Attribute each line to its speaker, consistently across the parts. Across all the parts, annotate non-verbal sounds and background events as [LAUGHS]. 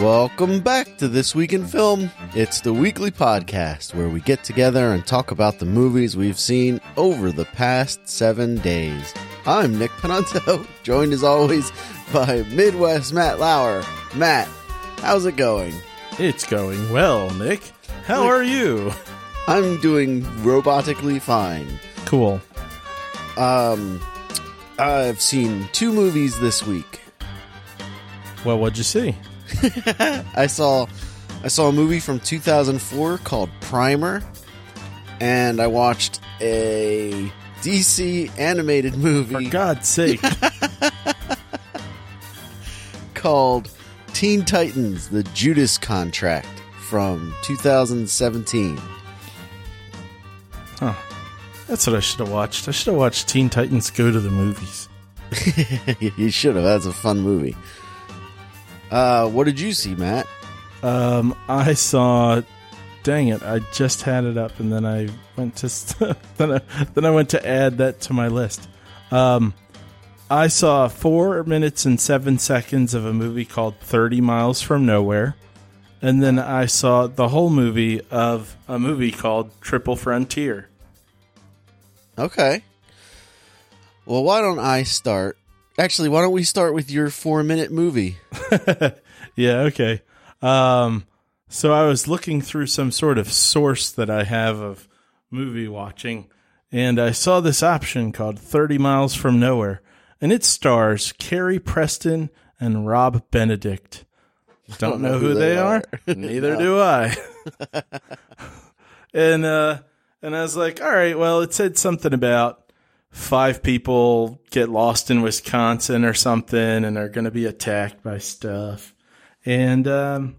Speaker 1: Welcome back to This Week in Film. It's the weekly podcast where we get together and talk about the movies we've seen over the past seven days. I'm Nick Panunto, [LAUGHS] joined as always by Midwest Matt Lauer. Matt, how's it going?
Speaker 2: It's going well, Nick. How are you?
Speaker 1: I'm doing robotically fine.
Speaker 2: Cool.
Speaker 1: Um, I've seen two movies this week.
Speaker 2: Well, what'd you see? [LAUGHS]
Speaker 1: I saw I saw a movie from 2004 called Primer, and I watched a DC animated movie.
Speaker 2: For God's sake. [LAUGHS]
Speaker 1: called Teen Titans: The Judas Contract from 2017.
Speaker 2: That's what I should have watched. I should have watched Teen Titans Go to the Movies. [LAUGHS]
Speaker 1: you should have. That's a fun movie. Uh, what did you see, Matt?
Speaker 2: Um, I saw. Dang it! I just had it up, and then I went to st- [LAUGHS] then I, then I went to add that to my list. Um, I saw four minutes and seven seconds of a movie called Thirty Miles from Nowhere, and then I saw the whole movie of a movie called Triple Frontier.
Speaker 1: Okay. Well, why don't I start? Actually, why don't we start with your four minute movie? [LAUGHS]
Speaker 2: Yeah, okay. Um, so I was looking through some sort of source that I have of movie watching, and I saw this option called 30 Miles from Nowhere, and it stars Carrie Preston and Rob Benedict. [LAUGHS] Don't, know, who, they, are. [LAUGHS] Neither do I. and uh, and I was like, all right, well, it said something about five people get lost in Wisconsin or something, and are going to be attacked by stuff. And um,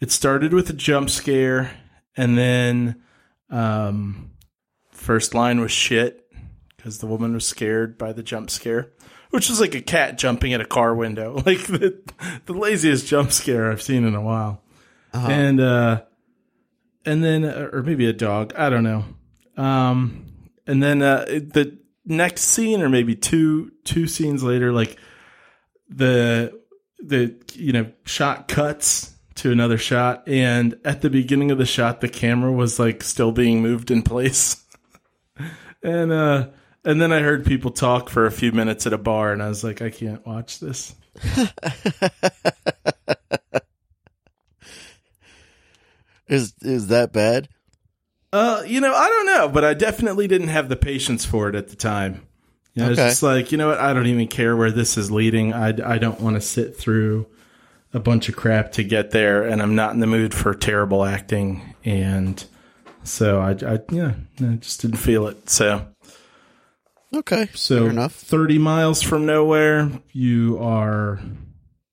Speaker 2: it started with a jump scare, and then um, first line was shit because the woman was scared by the jump scare, which was like a cat jumping at a car window, [LAUGHS] like the the laziest jump scare I've seen in a while. And uh, and then uh, or maybe a dog, I don't know. Um, and then uh, the next scene, or maybe two two scenes later, like the the you know shot cuts to another shot. And at the beginning of the shot the camera was like still being moved in [LAUGHS] place. And uh and then i heard people talk for a few minutes at a bar and i was like i can't watch this. [LAUGHS]
Speaker 1: Is is that bad?
Speaker 2: Uh you know i don't know but i definitely didn't have the patience for it at the time you know,
Speaker 1: Okay.
Speaker 2: it's just like you know what i don't even care where this is leading i, I don't want to sit through a bunch of crap to get there and i'm not in the mood for terrible acting and so i, I yeah i just didn't feel it so
Speaker 1: Okay,
Speaker 2: So
Speaker 1: fair enough.
Speaker 2: 30 miles from nowhere, you are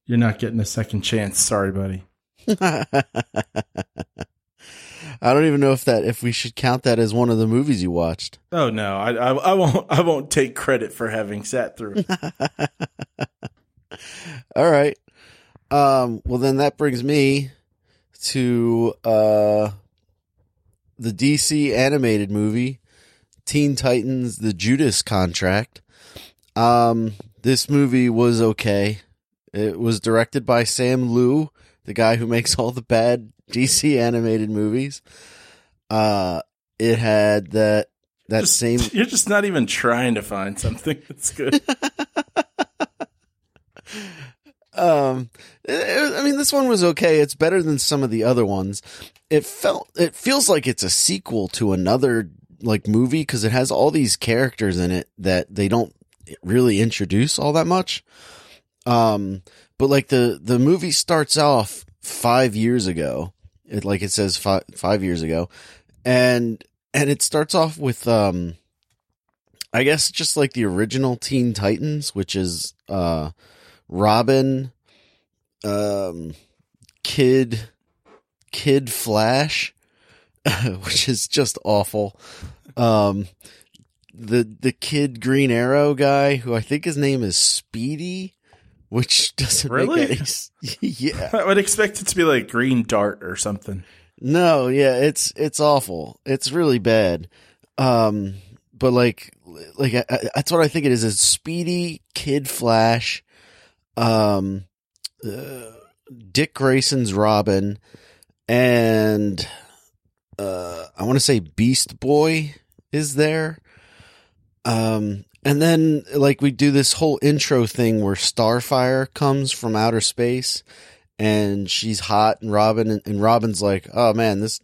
Speaker 2: you're not getting a second chance. Sorry, buddy. [LAUGHS]
Speaker 1: I don't even know if that if we should count that as one of the movies you watched.
Speaker 2: Oh no, I, I I won't I won't take credit for having sat through. [LAUGHS]
Speaker 1: All right. Um, well, then that brings me to uh, the DC animated movie, Teen Titans: The Judas Contract. Um, this movie was okay. It was directed by Sam Liu, the guy who makes all the bad DC animated movies. Uh, it had that that
Speaker 2: Just-
Speaker 1: same [LAUGHS]
Speaker 2: You're just not even trying to find something that's good. [LAUGHS]
Speaker 1: Um, it- I mean, this one was okay. It's better than some of the other ones. It felt, it feels like it's a sequel to another like movie because it has all these characters in it that they don't really introduce all that much. Um, but like the the movie starts off five years ago. It like it says five five years ago, and and it starts off with um, I guess just like the original Teen Titans, which is uh. Robin, um, Kid, Kid Flash, [LAUGHS] which is just awful. Um, the the Kid Green Arrow guy, who I think his name is Speedy, which [LAUGHS] doesn't
Speaker 2: Really?
Speaker 1: make [LAUGHS] yeah,
Speaker 2: I would expect it to be like Green Dart or something.
Speaker 1: No, yeah, it's it's awful. It's really bad. Um, but like, like I, I, that's what I think it is. A speedy kid Flash. Um, uh, Dick Grayson's Robin, and uh, I want to say Beast Boy is there. Um, and then like we do this whole intro thing where Starfire comes from outer space and she's hot and Robin and, Robin's like, "Oh man, this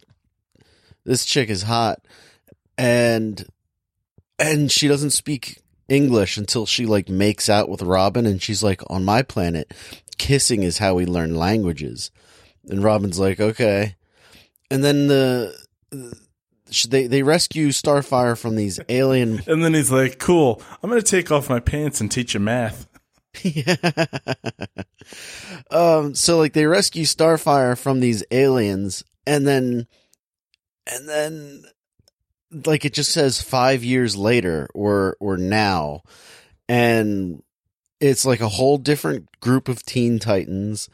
Speaker 1: this chick is hot." And and she doesn't speak English until she like makes out with Robin and she's like, "On my planet, kissing is how we learn languages." And Robin's like, "Okay." And then the they they rescue Starfire from these alien. [LAUGHS]
Speaker 2: And then he's like, "Cool, I'm gonna take off my pants and teach you math."
Speaker 1: yeah. [LAUGHS] um. So like they rescue Starfire from these aliens, and then, and then, like it just says five years later or or now, and it's like a whole different group of Teen Titans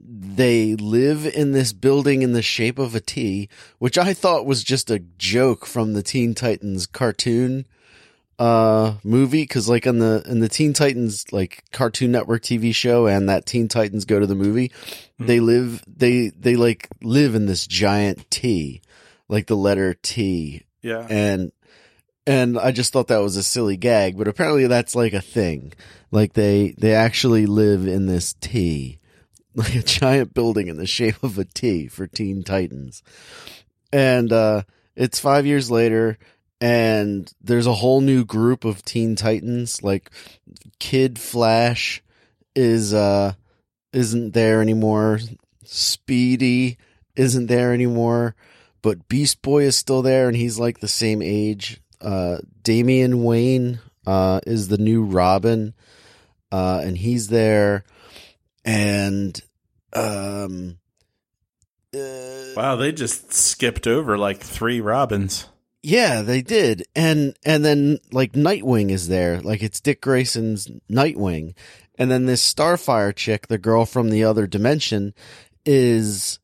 Speaker 1: they live in this building in the shape of a T, which I thought was just a joke from the Teen Titans cartoon uh movie cuz like on the in the Teen Titans like Cartoon Network TV show and that Teen Titans go to the movie, mm-hmm. they live they they like live in this giant T, like the letter T.
Speaker 2: Yeah.
Speaker 1: And and I just thought that was a silly gag, but apparently that's like a thing. Like they they actually live in this T like a giant building in the shape of a T for Teen Titans. And uh, it's five years later, and there's a whole new group of Teen Titans. Like Kid Flash is uh isn't there anymore. Speedy isn't there anymore, but Beast Boy is still there, and he's like the same age. Uh, Damian Wayne uh, is the new Robin, uh, and he's there. And um,
Speaker 2: uh, wow, they just skipped over like three Robins.
Speaker 1: Yeah, they did. And and then like Nightwing is there. Like it's Dick Grayson's Nightwing. And then this Starfire chick, the girl from the other dimension, is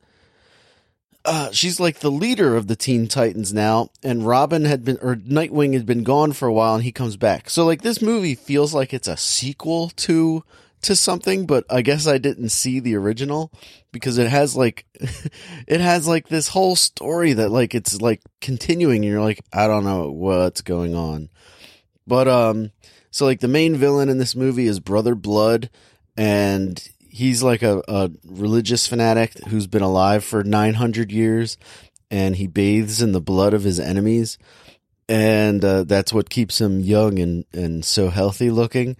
Speaker 1: uh, she's like the leader of the Teen Titans now, and Robin had been, or Nightwing had been gone for a while, and he comes back. So like this movie feels like it's a sequel to to something, but I guess I didn't see the original because it has like [LAUGHS] it has like this whole story that like it's like continuing and you're like I don't know what's going on. But um so like the main villain in this movie is Brother Blood and he's like a, a religious fanatic who's been alive for 900 years and he bathes in the blood of his enemies and uh, that's what keeps him young and and so healthy looking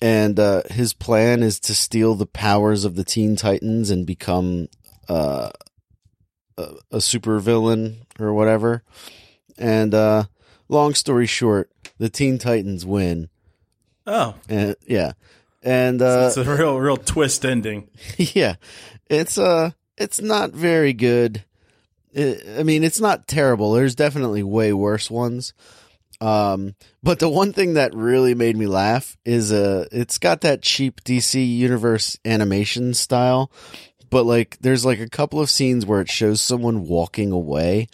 Speaker 1: and uh, his plan is to steal the powers of the Teen Titans and become uh, a, a super villain or whatever. And uh, long story short, the Teen Titans win.
Speaker 2: Oh,
Speaker 1: and yeah, and uh,
Speaker 2: it's a real, real twist ending. [LAUGHS]
Speaker 1: Yeah, it's uh, it's not very good. It, I mean, it's not terrible. There's definitely way worse ones. Um, but the one thing that really made me laugh is uh it's got that cheap DC universe animation style, but like there's like a couple of scenes where it shows someone walking away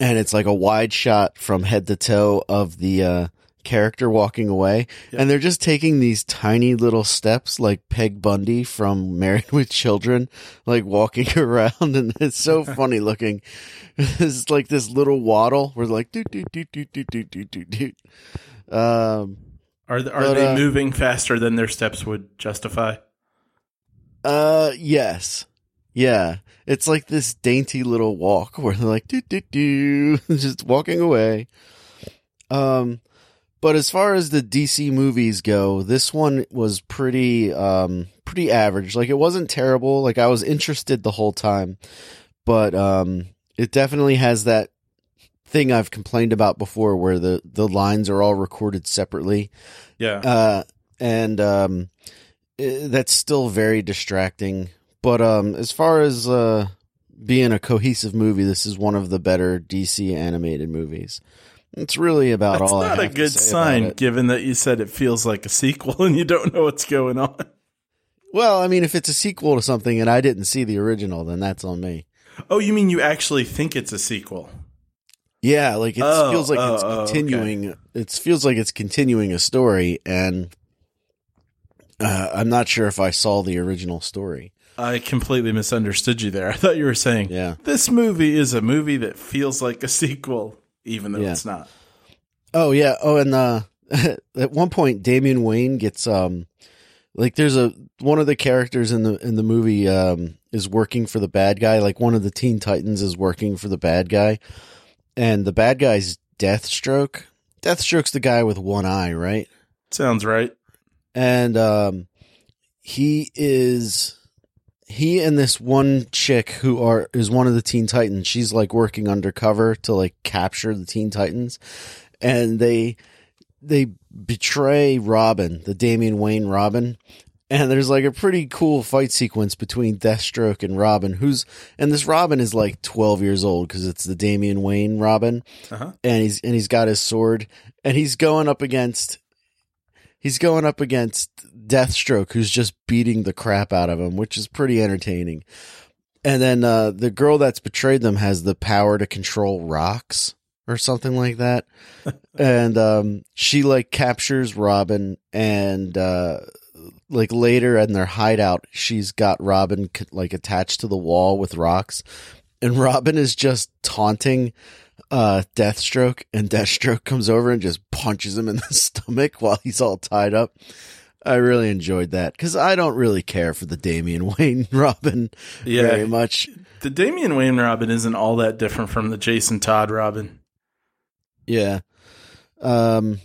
Speaker 1: and it's like a wide shot from head to toe of the uh character walking away yeah. and they're just taking these tiny little steps like Peg Bundy from [LAUGHS] Married with Children like walking [LAUGHS] around and it's so [LAUGHS] funny looking. It's like this little waddle. Where they're like do do do do do do do do do um
Speaker 2: are they, are but, they uh, moving faster than their steps would justify?
Speaker 1: Uh yes. Yeah. It's like this dainty little walk where they're like do do do just walking away. Um but as far as the DC movies go, this one was pretty um pretty average. Like it wasn't terrible. Like I was interested the whole time. But um it definitely has that thing I've complained about before where the the lines are all recorded separately.
Speaker 2: Yeah.
Speaker 1: Uh and um it, that's still very distracting. But um as far as uh being a cohesive movie, this is one of the better DC animated movies. It's really about all.
Speaker 2: That's
Speaker 1: all.
Speaker 2: Not
Speaker 1: a
Speaker 2: good sign, given that you said it feels like a sequel [LAUGHS] and you don't know what's going on.
Speaker 1: Well, I mean, if it's a sequel to something and I didn't see the original, then that's on me.
Speaker 2: Oh, you mean you actually think it's a sequel?
Speaker 1: Yeah, like it
Speaker 2: Oh,
Speaker 1: feels like it's
Speaker 2: oh, oh, okay.
Speaker 1: continuing. It feels like it's continuing a story, and uh, I'm not sure if I saw the original story.
Speaker 2: I completely misunderstood you there. I thought you were saying
Speaker 1: Yeah.
Speaker 2: this movie is a movie that feels like a sequel, even though
Speaker 1: Yeah.
Speaker 2: it's not.
Speaker 1: Oh yeah. Oh, and uh, [LAUGHS] at one point, Damian Wayne gets um, like there's a one of the characters in the in the movie um is working for the bad guy. Like one of the Teen Titans is working for the bad guy, and the bad guy's Deathstroke. Deathstroke's the guy with one eye, right?
Speaker 2: Sounds right.
Speaker 1: and um he is he and this one chick who are is one of the teen titans she's like working undercover to like capture the teen titans. And they they betray robin the damian wayne robin. And there's like a pretty cool fight sequence between deathstroke and robin who's and this robin is like 12 years old because it's the damian wayne robin.
Speaker 2: Uh-huh.
Speaker 1: and he's and he's got his sword. And he's going up against he's going up against Deathstroke, who's just beating the crap out of him, which is pretty entertaining. And then uh, the girl that's betrayed them has the power to control rocks or something like that. [LAUGHS] and um, she like captures Robin, and uh, like later in their hideout, she's got Robin like attached to the wall with rocks, and Robin is just taunting uh Deathstroke and Deathstroke comes over and just punches him in the [LAUGHS] stomach while he's all tied up. I really enjoyed that because I don't really care for the Damian [LAUGHS] Wayne Robin
Speaker 2: Yeah.
Speaker 1: very much.
Speaker 2: The Damian Wayne Robin isn't all that different from the Jason Todd Robin.
Speaker 1: Yeah. Um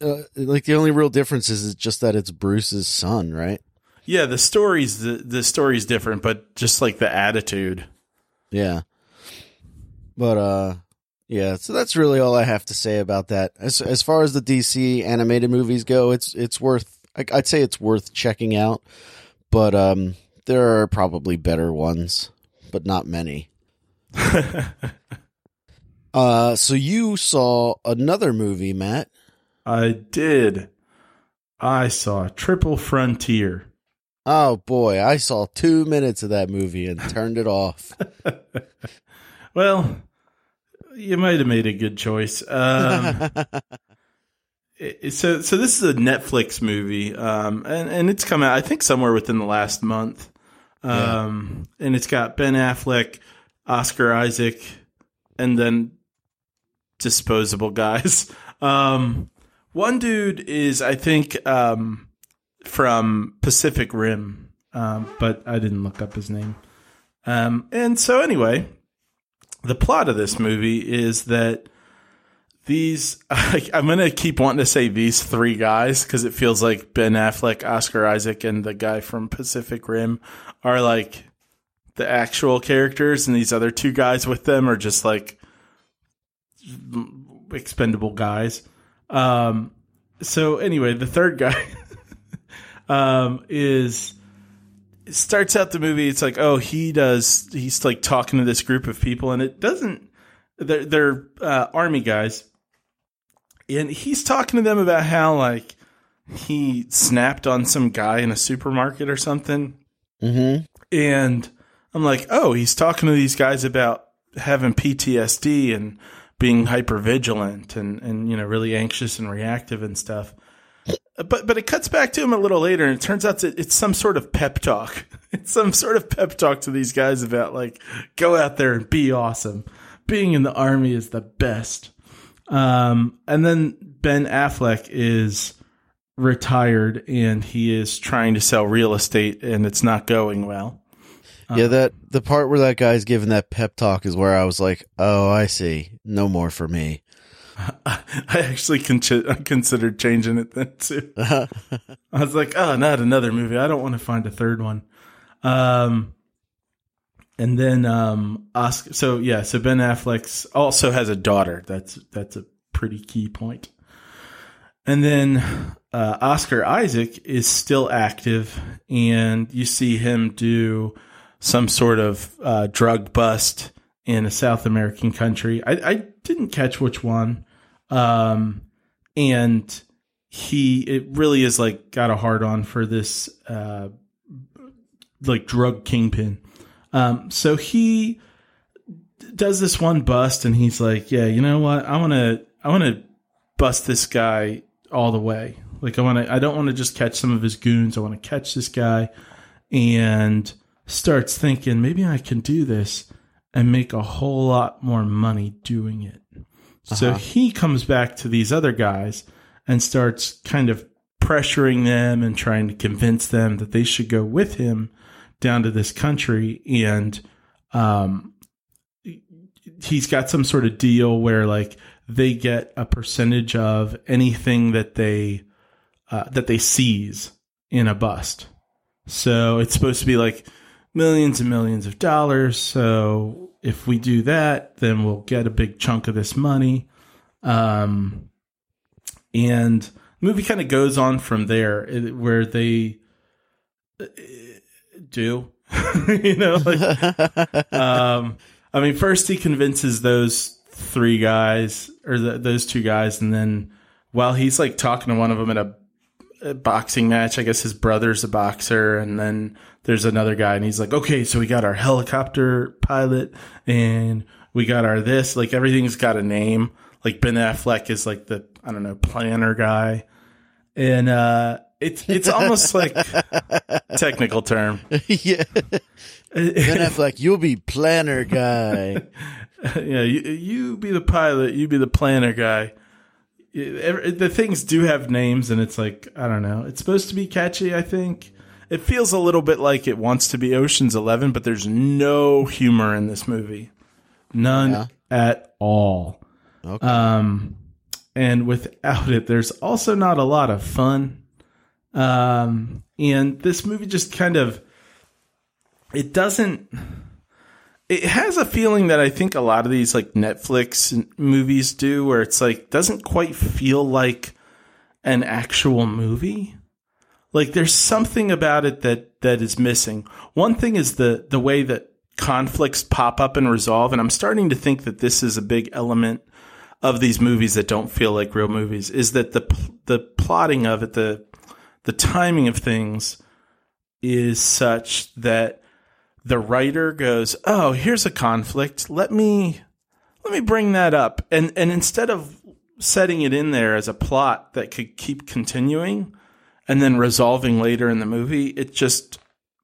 Speaker 1: uh, like the only real difference is just that it's Bruce's son, right?
Speaker 2: Yeah, the story's the, the story's different, but just like the attitude.
Speaker 1: Yeah. But uh yeah, so that's really all I have to say about that. As as far as the DC animated movies go, it's it's worth I'd say it's worth checking out, but um there are probably better ones, but not many. [LAUGHS] Uh so you saw another movie, Matt.
Speaker 2: I did. I saw Triple Frontier.
Speaker 1: Oh boy, I saw 2 minutes of that movie and turned it off. [LAUGHS]
Speaker 2: Well, you might have made a good choice. Um, [LAUGHS] it- so, so this is a Netflix movie, um, and and it's come out I think somewhere within the last month. Um, and it's got Ben Affleck, Oscar Isaac, and then disposable guys. [LAUGHS] Um, one dude is I think um, from Pacific Rim, um, but I didn't look up his name. Um, and so anyway, the plot of this movie is that these [LAUGHS] I'm going to keep wanting to say these three guys because it feels like Ben Affleck, Oscar Isaac, and the guy from Pacific Rim are like the actual characters, and these other two guys with them are just like expendable guys. Um, so anyway, the third guy [LAUGHS] um, is starts out the movie. It's like, oh, he does. He's like talking to this group of people, and it doesn't. They're, they're uh, army guys, and he's talking to them about how like he snapped on some guy in a supermarket or something.
Speaker 1: mhm.
Speaker 2: And I'm like, oh, he's talking to these guys about having PTSD and being hyper vigilant and, and, you know, really anxious and reactive and stuff. But, but it cuts back to him a little later and it turns out that it's some sort of pep talk. [LAUGHS] It's some sort of pep talk to these guys about like, go out there and be awesome. Being in the army is the best. Um, and then Ben Affleck is retired and he is trying to sell real estate and it's not going well.
Speaker 1: Yeah, that the part where that guy's giving that pep talk is where I was like, "Oh, I see. No more for me." [LAUGHS]
Speaker 2: I actually con- considered changing it then too. I was like, oh, not another movie. I don't want to find a third one. Um, and then um, Oscar. So yeah, so Ben Affleck also has a daughter. That's that's a pretty key point. And then uh, Oscar Isaac is still active, and you see him do some sort of uh, drug bust in a South American country. I, I didn't catch which one, um, and he it really is like got a hard on for this uh, like drug kingpin. Um, so he does this one bust, and he's like, "Yeah, you know what? I want to, I want to bust this guy all the way. Like, I want to, I don't want to just catch some of his goons. I want to catch this guy." And starts thinking, maybe I can do this and make a whole lot more money doing it. So
Speaker 1: Uh-huh.
Speaker 2: he comes back to these other guys and starts kind of pressuring them and trying to convince them that they should go with him down to this country. And um, he's got some sort of deal where like they get a percentage of anything that they uh, that they seize in a bust. So it's supposed to be like millions and millions of dollars. So if we do that, then we'll get a big chunk of this money. Um, and the movie kind of goes on from there, where they uh, do, [LAUGHS] you know, like [LAUGHS] um, I mean, first he convinces those three guys or the, those two guys, and then while he's like talking to one of them at a, a boxing match, I guess his brother's a boxer, and then there's another guy, and he's like, "Okay, so we got our helicopter pilot, and we got our this, like everything's got a name. Like Ben Affleck is like the I don't know planner guy, and uh, it's it's almost like [LAUGHS] technical term." [LAUGHS]
Speaker 1: yeah. Ben Affleck, you'll be planner guy. [LAUGHS]
Speaker 2: yeah, you, you be the pilot, you be the planner guy. It- every- The things do have names, and it's like I don't know. It's supposed to be catchy. I think it feels a little bit like it wants to be Ocean's Eleven, but there's no humor in this movie, none
Speaker 1: Yeah.
Speaker 2: at all.
Speaker 1: Okay.
Speaker 2: Um, and without it, there's also not a lot of fun. Um, and this movie just kind of it doesn't it has a feeling that I think a lot of these like Netflix movies do where it's like doesn't quite feel like an actual movie. Like there's something about it that that is missing. One thing is the the way that conflicts pop up and resolve and I'm starting to think that this is a big element of these movies that don't feel like real movies is that the the plotting of it the the timing of things is such that the writer goes, "Oh, here's a conflict. Let me let me bring that up." And and instead of setting it in there as a plot that could keep continuing and then resolving later in the movie, it just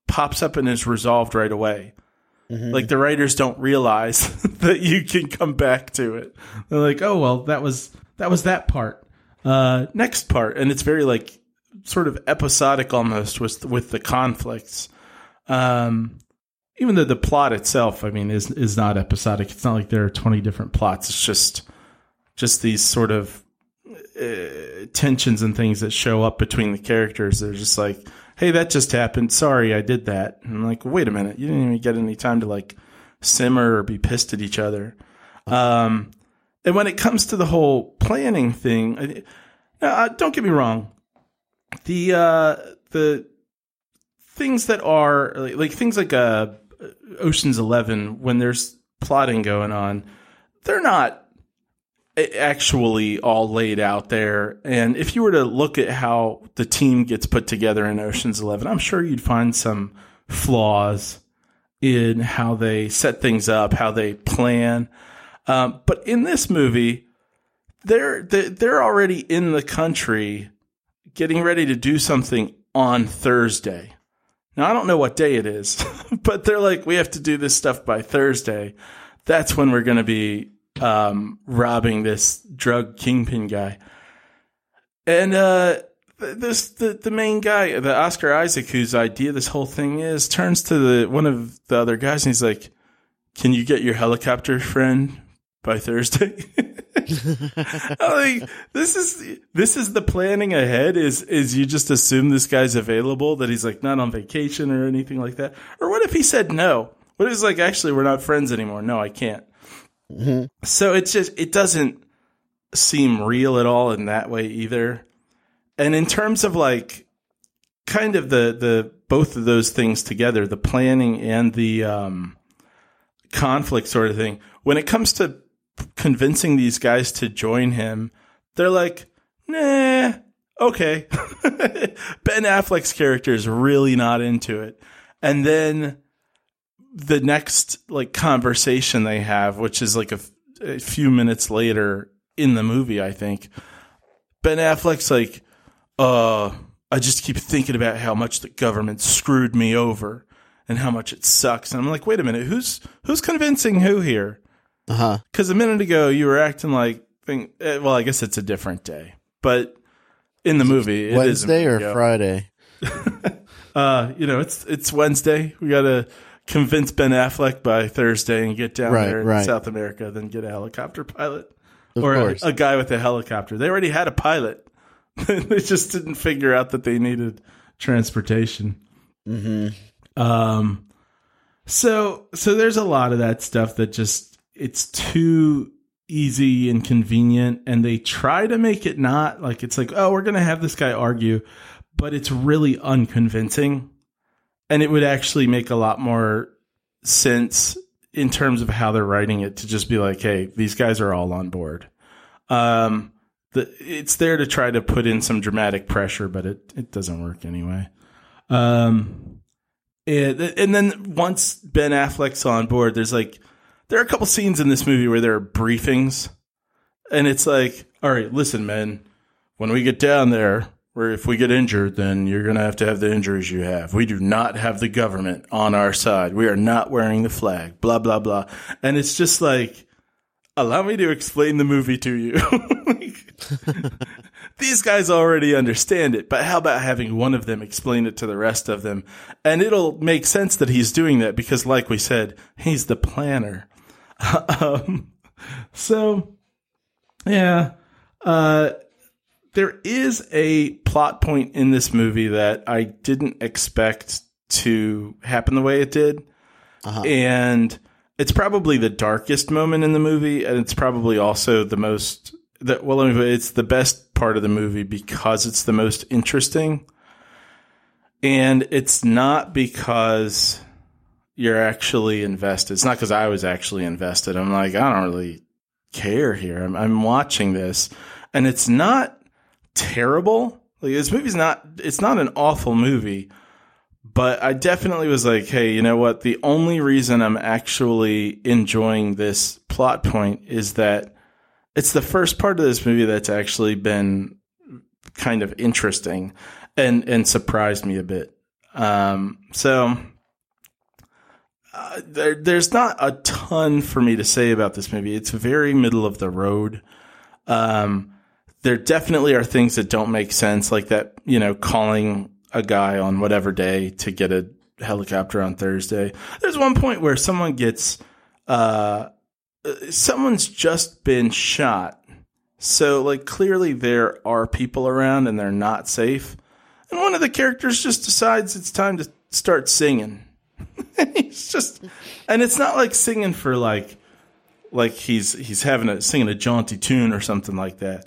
Speaker 2: pops up and is resolved right away. Like the writers don't realize [LAUGHS] that you can come back to it. They're like, "Oh, well, that was that was that part." Uh next part and it's very like sort of episodic almost with with the conflicts. Um even though the plot itself, I mean, is is not episodic. It's not like there are twenty different plots. It's just just these sort of uh, tensions and things that show up between the characters. They're just like, "Hey, that just happened. Sorry, I did that." And I'm like, "Wait a minute, you didn't even get any time to like simmer or be pissed at each other." Um, and when it comes to the whole planning thing, I- uh, don't get me wrong, the uh, the things that are like, like things like uh, Ocean's Eleven when there's plotting going on, they're not actually all laid out there. And if you were to look at how the team gets put together in Ocean's Eleven, I'm sure you'd find some flaws in how they set things up, how they plan. Um, but in this movie, they're they're already in the country, getting ready to do something on Thursday. Now I don't know what day it is, [LAUGHS] but they're like, we have to do this stuff by Thursday. That's when we're going to be um, robbing this drug kingpin guy. And uh, this the the main guy, the Oscar Isaac, whose idea this whole thing is, turns to the one of the other guys and he's like, "Can you get your helicopter friend by Thursday?" [LAUGHS] Like, this is this is the planning ahead. Is is you just assume this guy's available that he's like not on vacation or anything like that? Or what if he said no? What if he's like actually we're not friends anymore? No, I can't. So it's just it doesn't seem real at all in that way either. And in terms of like kind of the the both of those things together, the planning and the um conflict sort of thing. When it comes to convincing these guys to join him, they're like, "Nah, okay." [LAUGHS] ben Affleck's character is really not into it. And then the next like conversation they have, which is like a, a few minutes later in the movie, I think Ben Affleck's like, uh, I just keep thinking about how much the government screwed me over and how much it sucks. And I'm like, wait a minute, who's who's convincing who here?
Speaker 1: Uh huh.
Speaker 2: Because a minute ago you were acting like, think, eh, well, I guess it's a different day, but in the movie, it is a
Speaker 1: Wednesday or. Friday? [LAUGHS]
Speaker 2: Uh, you know, it's it's Wednesday. We got to convince Ben Affleck by Thursday and get down
Speaker 1: Right,
Speaker 2: there in
Speaker 1: right.
Speaker 2: South America, then get a helicopter pilot
Speaker 1: Of
Speaker 2: or a, a guy with a helicopter. They already had a pilot. [LAUGHS] they just didn't figure out that they needed transportation.
Speaker 1: hmm
Speaker 2: Um, so so there's a lot of that stuff that just it's too easy and convenient, and they try to make it not like it's like oh we're gonna have this guy argue, but it's really unconvincing, and it would actually make a lot more sense in terms of how they're writing it to just be like hey these guys are all on board. Um, the, it's there to try to put in some dramatic pressure, but it it doesn't work anyway. Um, and, and then once Ben Affleck's on board, there's like there are a couple scenes in this movie where there are briefings, and it's like, all right, listen, man, when we get down there, where if we get injured, then you're gonna have to have the injuries you have. We do not have the government on our side. We are not wearing the flag. Blah blah blah, and it's just like, allow me to explain the movie to you. [LAUGHS] These guys already understand it, but how about having one of them explain it to the rest of them? And it'll make sense that he's doing that because, like we said, he's the planner. [LAUGHS] um, so, yeah, uh, there is a plot point in this movie that I didn't expect to happen the way it did.
Speaker 1: Uh-huh.
Speaker 2: And it's probably the darkest moment in the movie, and it's probably also the most the, well, let me put it, it's the best part of the movie because it's the most interesting. And it's not because you're actually invested. It's not because I was actually invested. I'm like, I don't really care here. I'm, I'm watching this, and it's not terrible. Like this movie's not. It's not an awful movie, but I definitely was like, hey, you know what? The only reason I'm actually enjoying this plot point is that it's the first part of this movie that's actually been kind of interesting and and surprised me a bit. Um, so uh, there, there's not a ton for me to say about this movie. It's very middle of the road. Um, there definitely are things that don't make sense, like that, you know, calling a guy on whatever day to get a helicopter on Thursday. There's one point where someone gets, uh, someone's just been shot. So, like, clearly there are people around and they're not safe. And one of the characters just decides it's time to start singing. [LAUGHS] he's just, and it's not like singing for like, like he's he's having a singing a jaunty tune or something like that.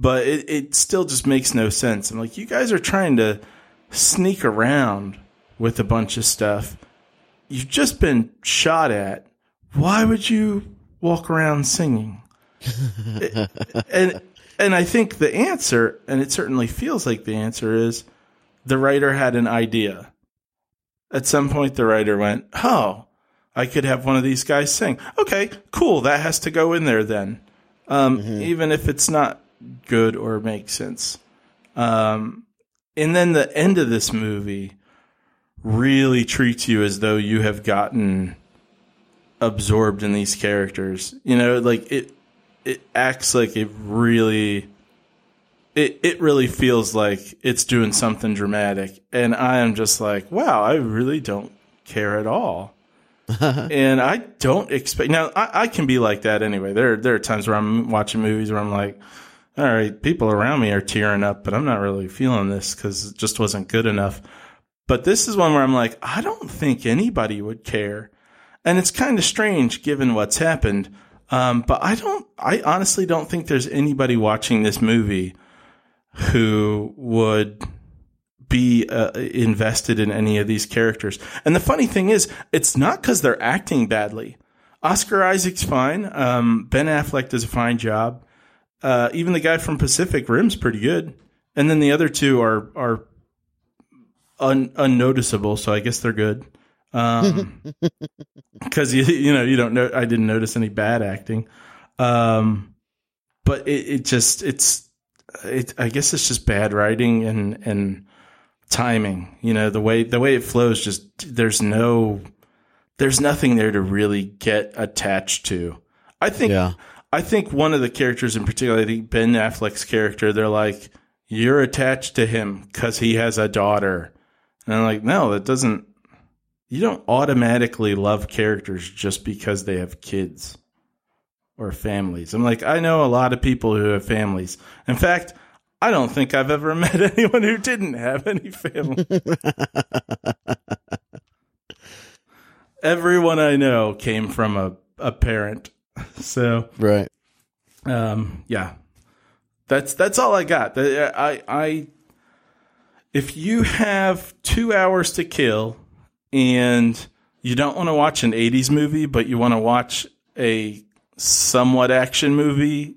Speaker 2: But it, it still just makes no sense. I'm like, you guys are trying to sneak around with a bunch of stuff. You've just been shot at. Why would you walk around singing? [LAUGHS] and and I think the answer, and it certainly feels like the answer is the writer had an idea. At some point, the writer went, "Oh, I could have one of these guys sing." Okay, cool. That has to go in there then, um, even if it's not good or makes sense. Um, and then the end of this movie really treats you as though you have gotten absorbed in these characters. You know, like it it acts like it really it it really feels like it's doing something dramatic and I am just like, wow, I really don't care at all. [LAUGHS] and I don't expect now I, I can be like that anyway. There there are times where I'm watching movies where I'm like, all right, people around me are tearing up, but I'm not really feeling this because it just wasn't good enough. But this is one where I'm like, I don't think anybody would care. And it's kind of strange given what's happened. Um, but I don't, I honestly don't think there's anybody watching this movie who would be uh, invested in any of these characters. And the funny thing is, it's not because they're acting badly. Oscar Isaac's fine. Um, ben Affleck does a fine job. Uh, even the guy from Pacific Rim's pretty good. And then the other two are are un- unnoticeable, so I guess they're good. Um, [LAUGHS] because you you know you don't know I didn't notice any bad acting, um, but it, it just it's it I guess it's just bad writing and and timing. You know the way the way it flows just there's no there's nothing there to really get attached to. I think
Speaker 1: Yeah.
Speaker 2: I think one of the characters in particular, I think Ben Affleck's character, they're like, you're attached to him because he has a daughter. And I'm like, no, that doesn't, you don't automatically love characters just because they have kids or families. I'm like, I know a lot of people who have families. In fact, I don't think I've ever [LAUGHS] met anyone who didn't have any family. [LAUGHS] Everyone I know came from a, a parent. [LAUGHS] So,
Speaker 1: Right.
Speaker 2: um, yeah, that's that's all I got. I I if you have two hours to kill and you don't want to watch an '80s movie, but you want to watch a somewhat action movie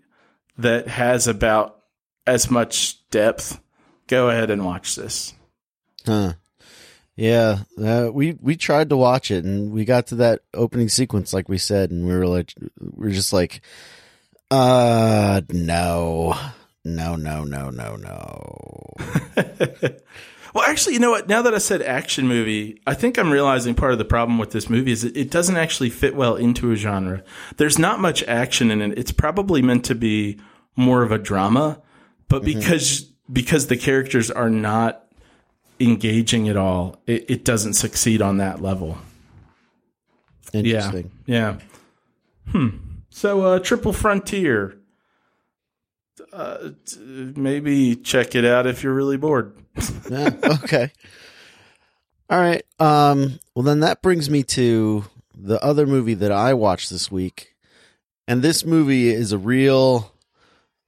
Speaker 2: that has about as much depth, go ahead and watch this.
Speaker 1: Huh. Yeah, uh, we we tried to watch it, and we got to that opening sequence, like we said, and we were like, we are just like, uh, no, no, no, no, no, no. [LAUGHS]
Speaker 2: Well, actually, you know what? Now that I said action movie, I think I'm realizing part of the problem with this movie is it, it doesn't actually fit well into a genre. There's not much action in it. It's probably meant to be more of a drama, but because because the characters are not engaging at all, it, it doesn't succeed on that level.
Speaker 1: Interesting.
Speaker 2: Yeah. Hmm. So, uh, Triple Frontier. Uh, t- maybe check it out if you're really bored. [LAUGHS]
Speaker 1: Yeah. Okay. All right. Um. Well, then that brings me to the other movie that I watched this week, and this movie is a real.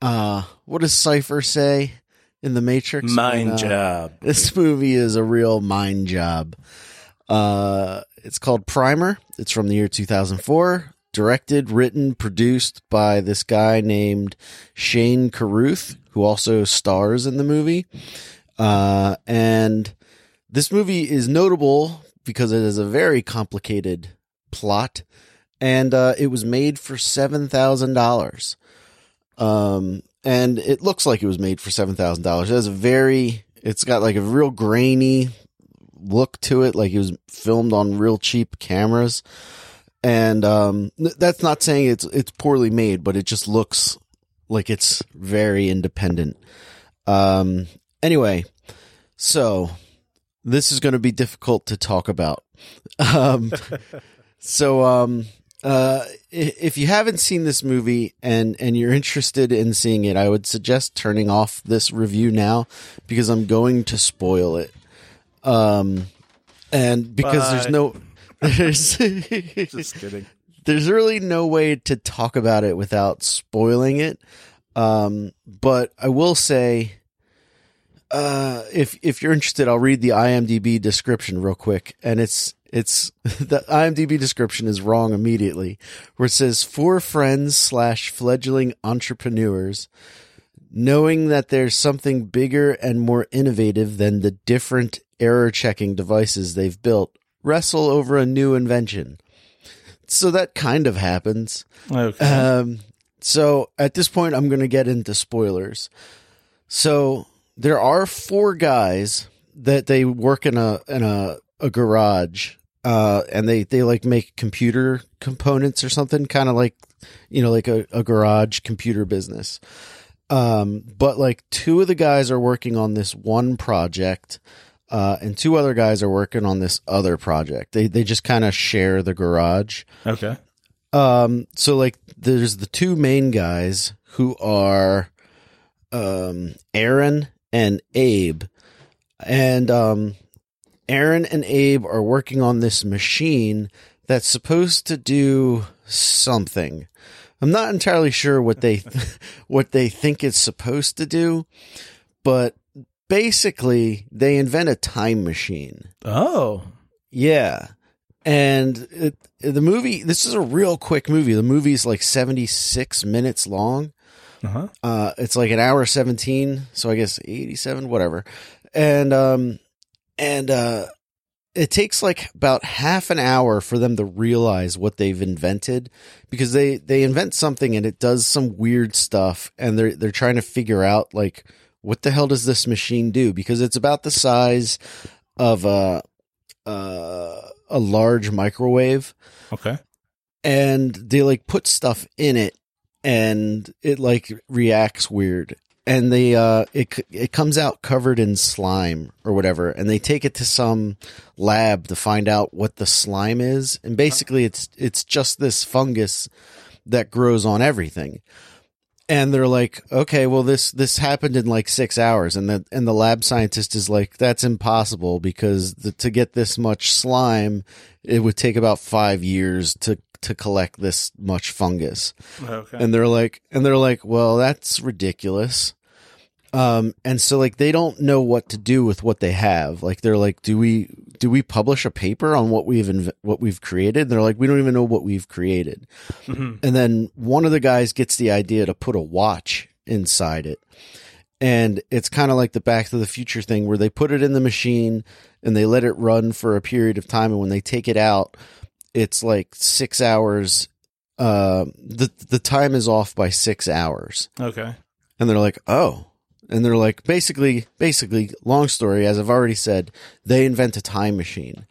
Speaker 1: Uh, what does Cypher say in the Matrix?
Speaker 2: Mind
Speaker 1: When, uh,
Speaker 2: job. [LAUGHS]
Speaker 1: This movie is a real mind job. Uh, it's called Primer. It's from the year 2004. Directed, written, produced by this guy named Shane Carruth, who also stars in the movie. Uh, and this movie is notable because it is a very complicated plot, and uh, it was made for seven thousand dollars. Um, and it looks like it was made for seven thousand dollars. It has a very, it's got like a real grainy look to it, like it was filmed on real cheap cameras. And um, that's not saying it's it's poorly made, but it just looks like it's very independent. Um, anyway, so this is going to be difficult to talk about. [LAUGHS] Um, so um, uh, if you haven't seen this movie and and you're interested in seeing it, I would suggest turning off this review now because I'm going to spoil it. Um, and because there's no [LAUGHS] there's [LAUGHS]
Speaker 2: Just kidding.
Speaker 1: there's really no way to talk about it without spoiling it. Um, but I will say, uh, if if you're interested, I'll read the IMDb description real quick, and it's it's [LAUGHS] the IMDb description is wrong immediately, where it says four friends slash fledgling entrepreneurs. Knowing that there's something bigger and more innovative than the different error checking devices they've built, wrestle over a new invention. So that kind of happens.
Speaker 2: Okay.
Speaker 1: Um, so at this point, I'm going to get into spoilers. So there are four guys that they work in a in a, a garage, uh, and they they like make computer components or something, kind of like you know like a, a garage computer business. Um, but like two of the guys are working on this one project. Uh, and two other guys are working on this other project. They they just kind of share the garage.
Speaker 2: okay.
Speaker 1: Um, so like there's the two main guys who are um Aaron and Abe. And um Aaron and Abe are working on this machine that's supposed to do something. I'm not entirely sure what they [LAUGHS] what they think it's supposed to do, but basically they invent a time machine.
Speaker 2: Oh.
Speaker 1: Yeah. And it, the movie, this is a real quick movie. The movie's like 76 minutes long.
Speaker 2: Uh-huh.
Speaker 1: Uh, it's like an hour 17. So I guess 87, whatever. And, um, and, uh, it takes like about half an hour for them to realize what they've invented because they they invent something and it does some weird stuff and they're they're trying to figure out like what the hell does this machine do? Because it's about the size of a uh, a large microwave.
Speaker 2: Okay.
Speaker 1: and they like put stuff in it and it like reacts weird and they uh it it comes out covered in slime or whatever and they take it to some lab to find out what the slime is and basically it's it's just this fungus that grows on everything. And they're like okay well this this happened in like 6 hours and the and the lab scientist is like that's impossible because the, to get this much slime it would take about 5 years to to collect this much fungus.
Speaker 2: Okay.
Speaker 1: and they're like and they're like well that's ridiculous. Um and so like they don't know what to do with what they have. Like they're like do we do we publish a paper on what we've inv- what we've created? And they're like we don't even know what we've created.
Speaker 2: Mhm.
Speaker 1: and then one of the guys gets the idea to put a watch inside it. And it's kind of like the back to the future thing where they put it in the machine and they let it run for a period of time. And when they take it out it's like 6 hours uh the the time is off by 6 hours.
Speaker 2: Okay.
Speaker 1: and they're like oh. And they're like basically basically long story as i've already said they invent a time machine.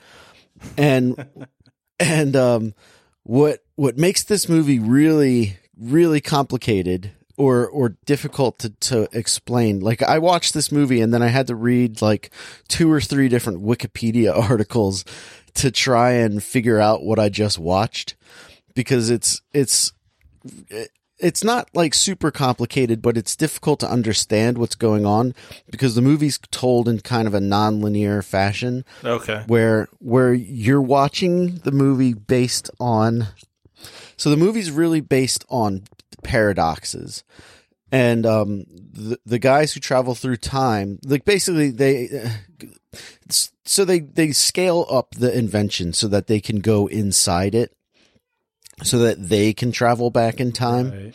Speaker 1: And [LAUGHS] and um what what makes this movie really really complicated or or difficult to to explain like i watched this movie and then i had to read like two or three different wikipedia [LAUGHS] articles to try and figure out what i just watched because it's it's it's not like super complicated, but it's difficult to understand what's going on because the movie's told in kind of a non-linear fashion
Speaker 2: Okay.
Speaker 1: where where you're watching the movie based on so the movie's really based on paradoxes and um the, the guys who travel through time like basically they so they they scale up the invention so that they can go inside it so that they can travel back in time
Speaker 2: Right.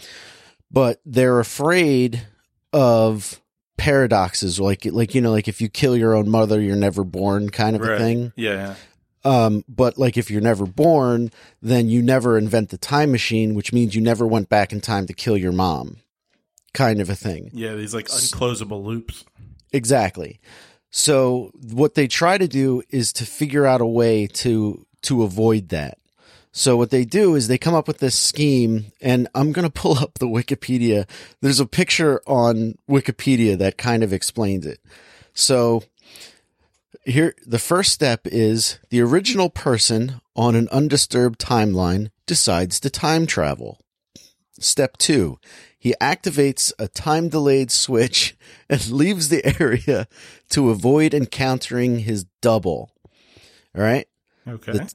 Speaker 1: but they're afraid of paradoxes like like you know like if you kill your own mother you're never born kind of a thing
Speaker 2: Yeah.
Speaker 1: um but like if you're never born then you never invent the time machine which means you never went back in time to kill your mom kind of a thing
Speaker 2: Yeah. These like unclosable loops.
Speaker 1: exactly so what they try to do is to figure out a way to to avoid that so what they do is they come up with this scheme and I'm going to pull up the Wikipedia. There's a picture on Wikipedia that kind of explains it. So here, the first step is the original person on an undisturbed timeline decides to time travel. Step two, he activates a time delayed switch [LAUGHS] and leaves the area to avoid encountering his double. All right.
Speaker 2: Okay.
Speaker 1: The-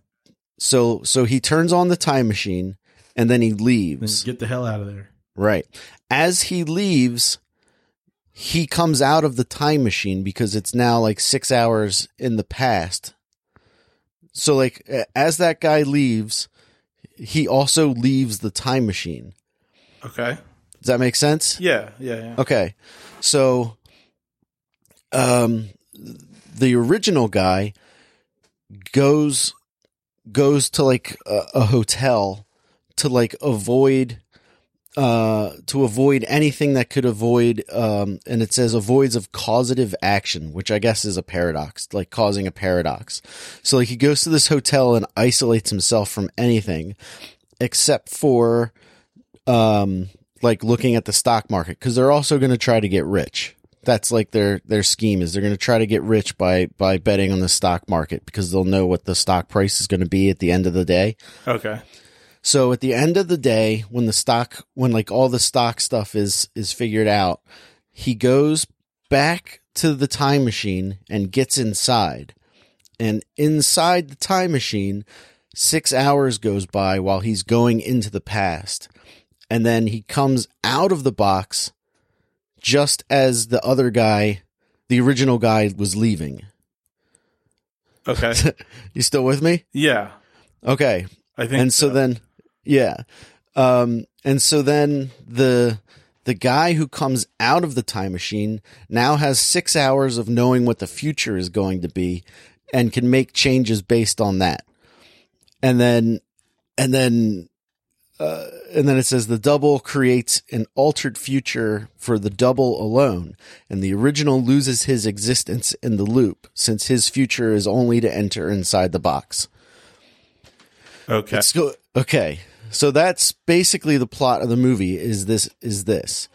Speaker 1: So so he turns on the time machine and then he
Speaker 2: Then
Speaker 1: leaves.
Speaker 2: get the hell out of there.
Speaker 1: Right. As he leaves, he comes out of the time machine because it's now like 6 hours in the past. So like as that guy leaves, he also leaves the time machine.
Speaker 2: Okay.
Speaker 1: Does that make sense?
Speaker 2: Yeah. Yeah. Yeah.
Speaker 1: Okay. So um the original guy goes goes to like a, a hotel to like avoid uh to avoid anything that could avoid um and it says avoids of causative action which i guess is a paradox like causing a paradox so like he goes to this hotel and isolates himself from anything except for um like looking at the stock market because they're also going to try to get rich that's like their their scheme is they're going to try to get rich by by betting on the stock market because they'll know what the stock price is going to be at the end of the day
Speaker 2: Okay.
Speaker 1: so at the end of the day, when the stock, when like all the stock stuff is is figured out, he goes back to the time machine and gets inside. And inside the time machine, six hours goes by while he's going into the past, and then he comes out of the box just as the other guy, the original guy, was leaving.
Speaker 2: Okay. [LAUGHS]
Speaker 1: You still with me?
Speaker 2: yeah.
Speaker 1: Okay.
Speaker 2: I think.
Speaker 1: and so then yeah um and so then the the guy who comes out of the time machine now has six hours of knowing what the future is going to be and can make changes based on that. And then, and then, uh, and then it says the double creates an altered future for the double alone, and the original loses his existence in the loop since his future is only to enter inside the box.
Speaker 2: Okay.
Speaker 1: Go. Okay, so that's basically the plot of the movie. Is this is this,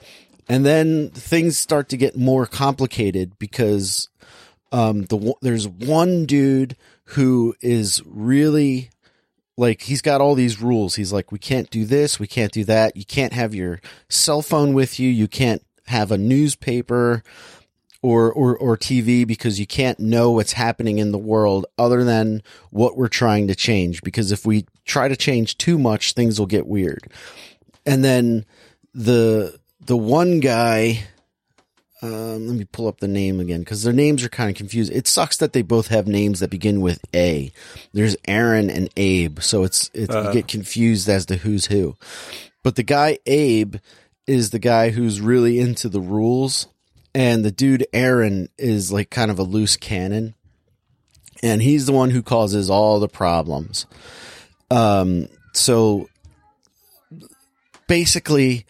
Speaker 1: and then things start to get more complicated because um the there's one dude who is really like he's got all these rules. He's like, we can't do this, we can't do that. You can't have your cell phone with you. You can't have a newspaper or or or TV because you can't know what's happening in the world other than what we're trying to change. Because if we try to change too much, things will get weird. And then the the one guy, um, let me pull up the name again because their names are kind of confused. It sucks that they both have names that begin with A. There's Aaron and Abe, so it's it's you get confused as to who's who. But the guy Abe is the guy who's really into the rules, and the dude Aaron is like kind of a loose cannon, and he's the one who causes all the problems. Um, so basically,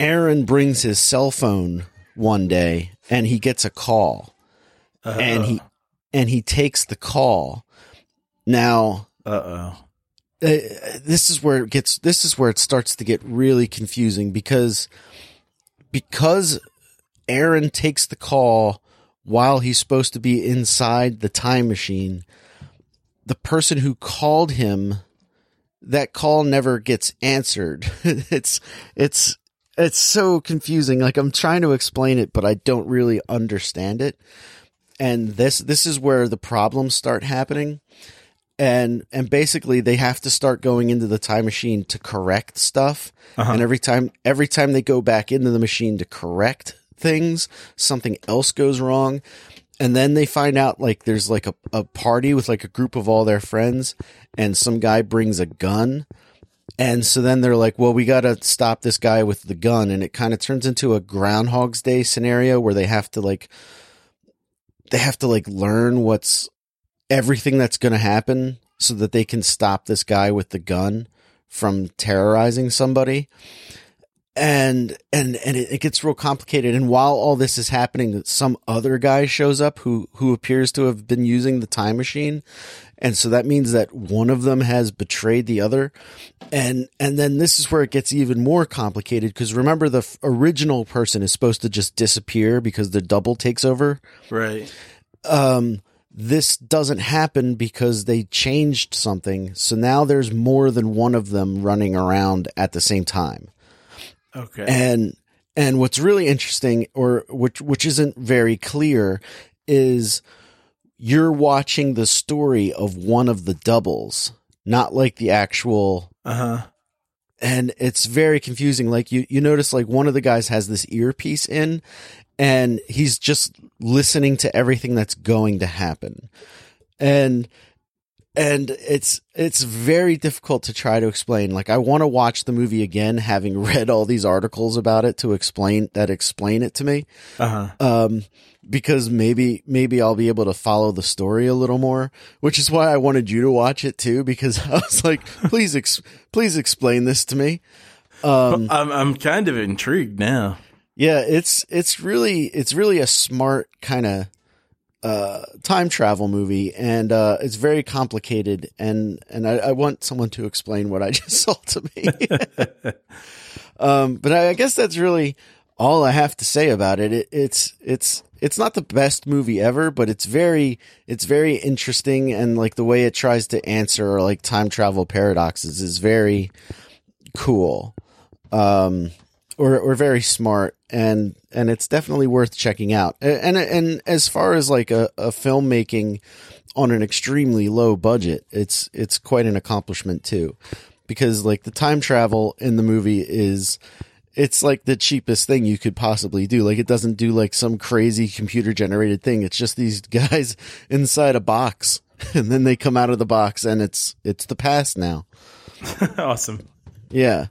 Speaker 1: Aaron brings his cell phone one day, and he gets a call, and he and he takes the call. Now,
Speaker 2: Uh oh.
Speaker 1: uh, this is where it gets this is where it starts to get really confusing because because Aaron takes the call while he's supposed to be inside the time machine the person who called him that call never gets answered [LAUGHS] it's it's it's so confusing. Like I'm trying to explain it but I don't really understand it. And this this is where the problems start happening. And and basically they have to start going into the time machine to correct stuff. Uh-huh. And every time every time they go back into the machine to correct things something else goes wrong. And then they find out like there's like a, a party with like a group of all their friends and some guy brings a gun and so then they're like well we got to stop this guy with the gun. And it kind of turns into a groundhog's day scenario where they have to like they have to like learn what's everything that's going to happen so that they can stop this guy with the gun from terrorizing somebody and and and it, it gets real complicated and while all this is happening some other guy shows up who who appears to have been using the time machine and so that means that one of them has betrayed the other and and then this is where it gets even more complicated because remember the f- original person is supposed to just disappear because the double takes over
Speaker 2: Right.
Speaker 1: um, this doesn't happen because they changed something. So now there's more than one of them running around at the same time.
Speaker 2: Okay.
Speaker 1: And and what's really interesting, or which which isn't very clear, is you're watching the story of one of the doubles, not like the actual
Speaker 2: Uh huh.
Speaker 1: and it's very confusing. Like you, you notice like one of the guys has this earpiece in and he's just listening to everything that's going to happen. And, and it's, it's very difficult to try to explain. Like I want to watch the movie again, having [LAUGHS] read all these articles about it to explain that explain it to me
Speaker 2: Uh huh.
Speaker 1: um, because maybe maybe I'll be able to follow the story a little more. Which is why I wanted you to watch it too, because [LAUGHS] I was like, please, ex- please explain this to me. Um,
Speaker 2: I'm I'm kind of intrigued now.
Speaker 1: yeah, it's it's really it's really a smart kind of uh, time travel movie, and uh, it's very complicated. And and I, I want someone to explain what I [LAUGHS] just saw to me. [LAUGHS] um, but I, I guess that's really all I have to say about it. it. It's it's it's not the best movie ever, but it's very it's very interesting, and like the way it tries to answer like time travel paradoxes is very cool. Um, or or very smart and and it's definitely worth checking out. A- and and as far as like a, a filmmaking on an extremely low budget it's it's quite an accomplishment too. Because like the time travel in the movie is it's like the cheapest thing you could possibly do. Like it doesn't do like some crazy computer generated thing. It's just these [LAUGHS] guys inside a box [LAUGHS] and then they come out of the box and it's it's the past now. [LAUGHS]
Speaker 2: Awesome.
Speaker 1: yeah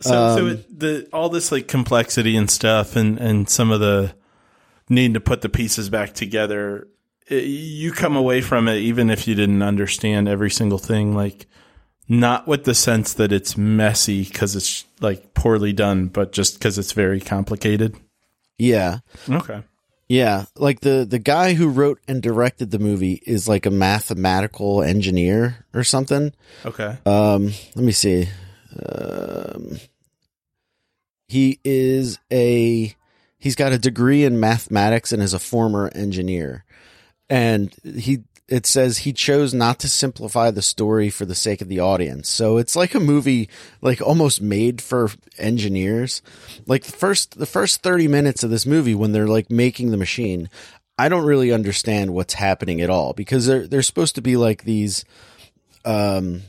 Speaker 2: So, so
Speaker 1: Um,
Speaker 2: it, the all this like complexity and stuff, and and some of the needing to put the pieces back together. it, you come away from it even if you didn't understand every single thing like not with the sense that it's messy because it's like poorly done but just because it's very complicated
Speaker 1: Yeah.
Speaker 2: okay
Speaker 1: Yeah, like the the guy who wrote and directed the movie is like a mathematical engineer or something.
Speaker 2: okay
Speaker 1: Um, let me see. Um, he is a he's got a degree in mathematics and is a former engineer. And he it says he chose not to simplify the story for the sake of the audience. So it's like a movie like almost made for engineers. Like the first the first 30 minutes of this movie when they're like making the machine, I don't really understand what's happening at all because they're they're supposed to be like these um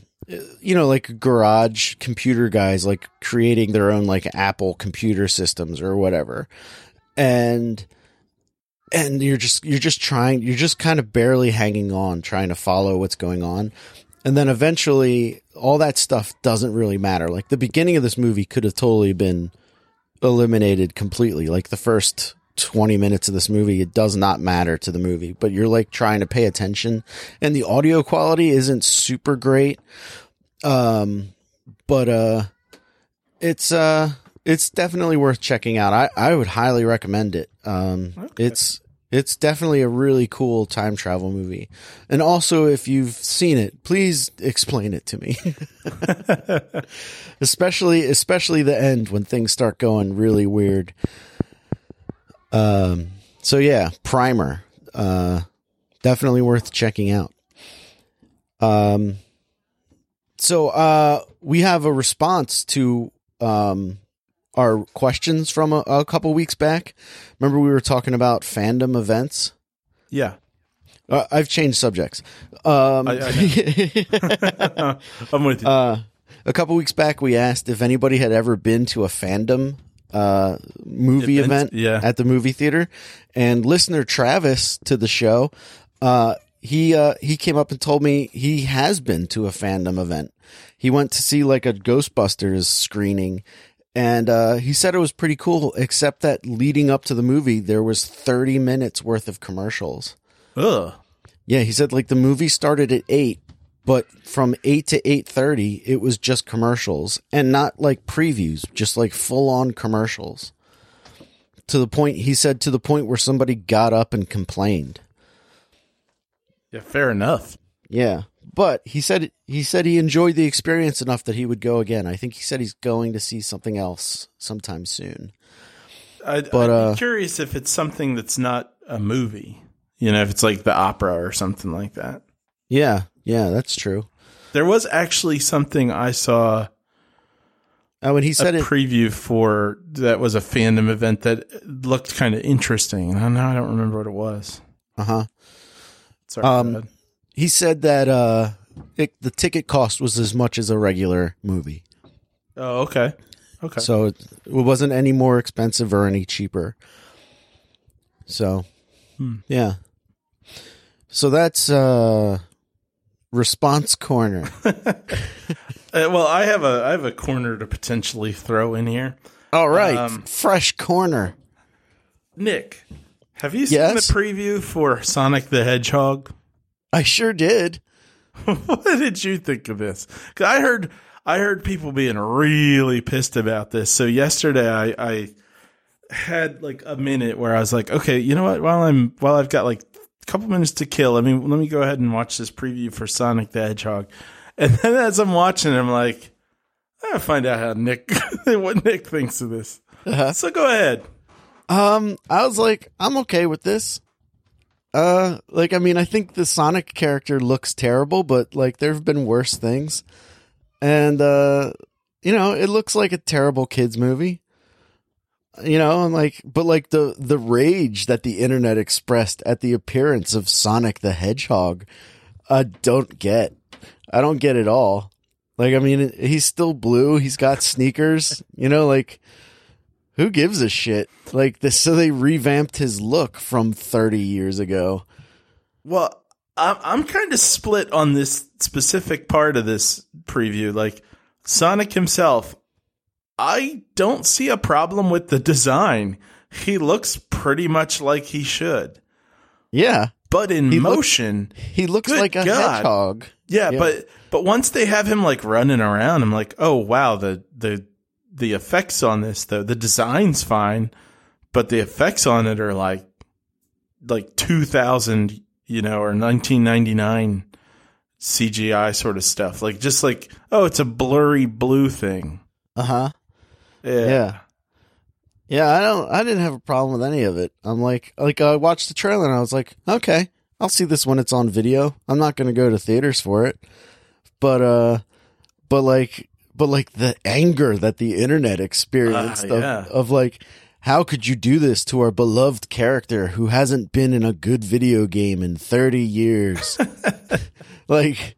Speaker 1: you know like garage computer guys like creating their own like apple computer systems or whatever. And and you're just you're just trying you're just kind of barely hanging on trying to follow what's going on. And then eventually all that stuff doesn't really matter. Like the beginning of this movie could have totally been eliminated completely. Like the first 20 minutes of this movie it does not matter to the movie but you're like trying to pay attention and the audio quality isn't super great. Um but uh it's uh it's definitely worth checking out. I i would highly recommend it. Um
Speaker 2: Okay.
Speaker 1: it's it's definitely a really cool time travel movie. And also if you've seen it please explain it to me. [LAUGHS] [LAUGHS] Especially especially the end when things start going really weird um so yeah primer uh definitely worth checking out. Um so uh we have a response to um our questions from a, a couple weeks back. Remember we were talking about fandom events?
Speaker 2: Yeah.
Speaker 1: Uh, i've changed subjects. Um
Speaker 2: I- [LAUGHS] [LAUGHS] i'm with you.
Speaker 1: Uh, a couple weeks back, we asked if anybody had ever been to a fandom uh, movie
Speaker 2: Event?
Speaker 1: event
Speaker 2: Yeah.
Speaker 1: at the movie theater, and listener Travis to the show, uh, he uh, he came up and told me he has been to a fandom event. He went to see like a Ghostbusters screening, and uh, he said it was pretty cool. Except that leading up to the movie, there was thirty minutes worth of commercials.
Speaker 2: Ugh.
Speaker 1: Yeah, he said like the movie started at eight, but from eight to eight thirty, it was just commercials and not like previews, just like full on commercials. To the point, he said, to the point where somebody got up and complained.
Speaker 2: yeah fair enough
Speaker 1: Yeah, but he said he said he enjoyed the experience enough that he would go again. I think he said he's going to see something else sometime soon.
Speaker 2: I'd,
Speaker 1: But,
Speaker 2: I'd
Speaker 1: uh,
Speaker 2: be curious if it's something that's not a movie you know if it's like the opera or something like that
Speaker 1: Yeah, yeah, that's true.
Speaker 2: there was actually something i saw
Speaker 1: Oh, and he
Speaker 2: a
Speaker 1: said it.
Speaker 2: preview for that was a fandom event that looked kind of interesting. And now I don't remember what it was.
Speaker 1: Uh huh.
Speaker 2: Sorry.
Speaker 1: Um. He said that uh, it, the ticket cost was as much as a regular movie.
Speaker 2: oh, okay. Okay.
Speaker 1: So it, it wasn't any more expensive or any cheaper. So,
Speaker 2: Hmm.
Speaker 1: yeah. So that's uh, response corner. [LAUGHS]
Speaker 2: Uh, well, I have a I have a corner to potentially throw in here.
Speaker 1: All right,
Speaker 2: Um,
Speaker 1: fresh corner.
Speaker 2: Nick, have you seen
Speaker 1: Yes?
Speaker 2: the preview for Sonic the Hedgehog?
Speaker 1: I sure did. [LAUGHS]
Speaker 2: what did you think of this? I heard I heard people being really pissed about this. So yesterday I, I had like a minute where I was like, okay, you know what? While I'm while I've got like couple minutes to kill, I mean, let me go ahead and watch this preview for Sonic the Hedgehog. [LAUGHS] And then as I'm watching, I'm like, gonna find out how Nick [LAUGHS] what Nick thinks of this.
Speaker 1: Uh-huh.
Speaker 2: So go ahead.
Speaker 1: Um, I was like, I'm okay with this. Uh, like, I mean, I think the Sonic character looks terrible, but like, there have been worse things. And, uh, you know, it looks like a terrible kids movie. You know, and like, but like the, the rage that the internet expressed at the appearance of Sonic the Hedgehog, I don't get. I don't get it all. Like, I mean, he's still blue. He's got sneakers, you know, like, who gives a shit? Like this, so they revamped his look from 30 years ago.
Speaker 2: Well, I'm I'm kind of split on this specific part of this preview. Like Sonic himself, I don't see a problem with the design. He looks pretty much like he should.
Speaker 1: Yeah,
Speaker 2: but in
Speaker 1: He look-
Speaker 2: motion,
Speaker 1: He looks like a
Speaker 2: God.
Speaker 1: hedgehog.
Speaker 2: yeah,
Speaker 1: Yeah.
Speaker 2: But but once they have him like running around, I'm like, oh wow, the the the effects on this, though the design's fine, but the effects on it are like like 2000, you know, or 1999 CGI sort of stuff. Like just like oh, it's a blurry blue thing.
Speaker 1: Uh huh.
Speaker 2: Yeah.
Speaker 1: Yeah. Yeah, I don't I didn't have a problem with any of it. I'm like like I watched the trailer and I was like, okay, I'll see this when it's on video. I'm not going to go to theaters for it. But uh but like but like the anger that the internet experienced
Speaker 2: Ah,
Speaker 1: of,
Speaker 2: yeah.
Speaker 1: of like how could you do this to our beloved character who hasn't been in a good video game in 30 years? [LAUGHS] like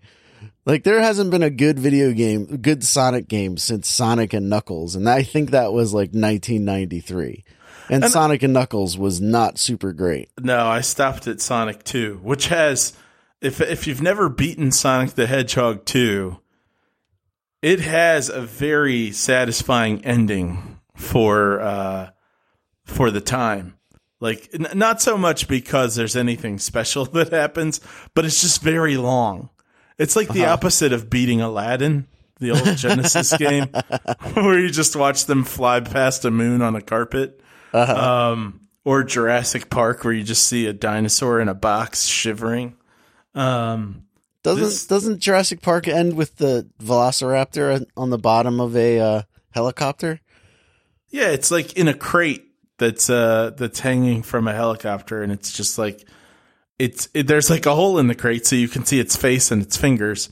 Speaker 1: like there hasn't been a good video game, good Sonic game since Sonic and Knuckles, and I think that was like 1993. And,
Speaker 2: And-
Speaker 1: Sonic and Knuckles was not super great.
Speaker 2: No, I stopped at Sonic 2, which has if if you've never beaten Sonic the Hedgehog 2, it has a very satisfying ending for uh for the time. Like n- not so much because there's anything special [LAUGHS] that happens, but it's just very long. It's like the opposite of beating Aladdin, the old [LAUGHS] Genesis game, where you just watch them fly past a moon on a carpet um, or Jurassic Park, where you just see a dinosaur in a box shivering. Um,
Speaker 1: Doesn't
Speaker 2: This-
Speaker 1: doesn't Jurassic Park end with the Velociraptor on the bottom of a uh, helicopter?
Speaker 2: yeah, it's like in a crate that's uh that's hanging from a helicopter, and it's just like it's it, there's like a hole in the crate, so you can see its face and its fingers,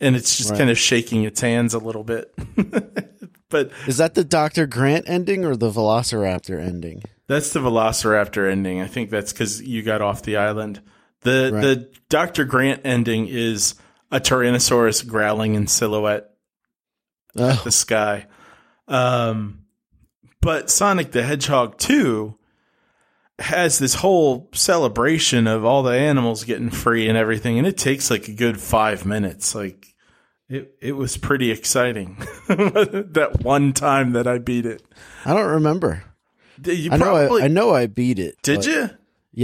Speaker 2: and it's just
Speaker 1: Right.
Speaker 2: kind of shaking its hands a little bit. [LAUGHS] but
Speaker 1: Is that the Dr. Grant ending or the Velociraptor ending?
Speaker 2: That's the Velociraptor ending. I think that's because you got off the island. The
Speaker 1: Right.
Speaker 2: the Dr. Grant ending is a Tyrannosaurus growling in silhouette
Speaker 1: Oh,
Speaker 2: at the sky. Um, but Sonic the Hedgehog 2 has this whole celebration of all the animals getting free and everything, and it takes like a good five minutes. Like it, it was pretty exciting [LAUGHS] that one time that I beat it.
Speaker 1: I don't remember.
Speaker 2: You
Speaker 1: I know
Speaker 2: probably
Speaker 1: I, I know I beat it.
Speaker 2: did you?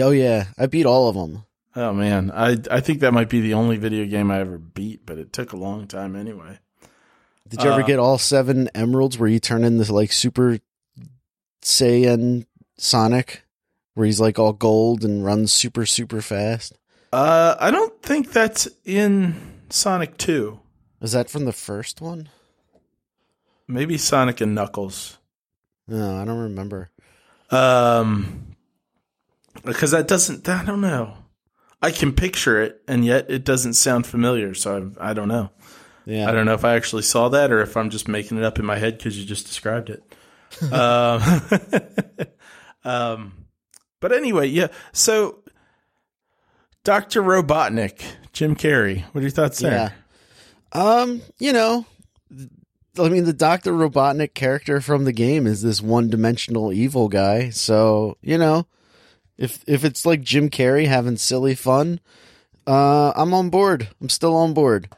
Speaker 1: Oh yeah, I beat all of them.
Speaker 2: Oh man, I I think that might be the only video game I ever beat, but it took a long time anyway.
Speaker 1: Did you ever
Speaker 2: Uh,
Speaker 1: get all seven emeralds where you turn into like Super Saiyan Sonic, where he's like all gold and runs super super fast?
Speaker 2: Uh, I don't think that's in Sonic Two.
Speaker 1: Is that from the first one?
Speaker 2: Maybe Sonic and Knuckles.
Speaker 1: No, I don't remember.
Speaker 2: Um, because that doesn't. I don't know. I can picture it, and yet it doesn't sound familiar. So I, I don't know.
Speaker 1: Yeah,
Speaker 2: I don't know if I actually saw that or if I'm just making it up in my head because you just described it. [LAUGHS] um, [LAUGHS] um, but anyway, yeah. So, Doctor Robotnik, Jim Carrey. What are your thoughts there?
Speaker 1: Yeah. Um, you know, I mean, the Doctor Robotnik character from the game is this one-dimensional evil guy. So you know, if if it's like Jim Carrey having silly fun, uh, I'm on board. I'm still on board.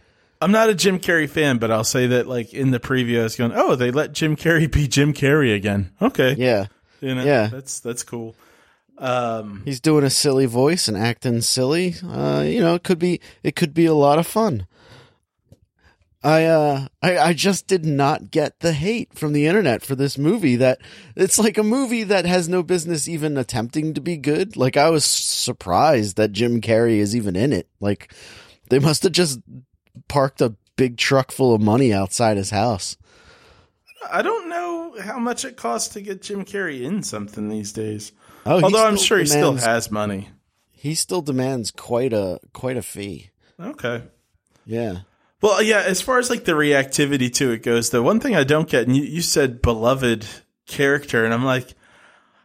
Speaker 2: I'm not a Jim Carrey fan, but I'll say that like in the preview, I was going, "Oh, they let Jim Carrey be Jim Carrey again." Okay,
Speaker 1: Yeah,
Speaker 2: you know,
Speaker 1: yeah.
Speaker 2: that's that's cool. Um,
Speaker 1: he's doing a silly voice and acting silly. Uh, you know, it could be it could be a lot of fun. I uh I, I just did not get the hate from the internet for this movie that it's like a movie that has no business even attempting to be good. Like I was surprised that Jim Carrey is even in it. Like they must have just parked a big truck full of money outside his house.
Speaker 2: I don't know how much it costs to get Jim Carrey in something these days.
Speaker 1: Oh,
Speaker 2: Although I'm sure he still has money.
Speaker 1: he still demands quite a quite a fee.
Speaker 2: Okay.
Speaker 1: Yeah.
Speaker 2: Well, yeah, as far as like the reactivity to it goes, the one thing I don't get, and you, you said beloved character, and I'm like,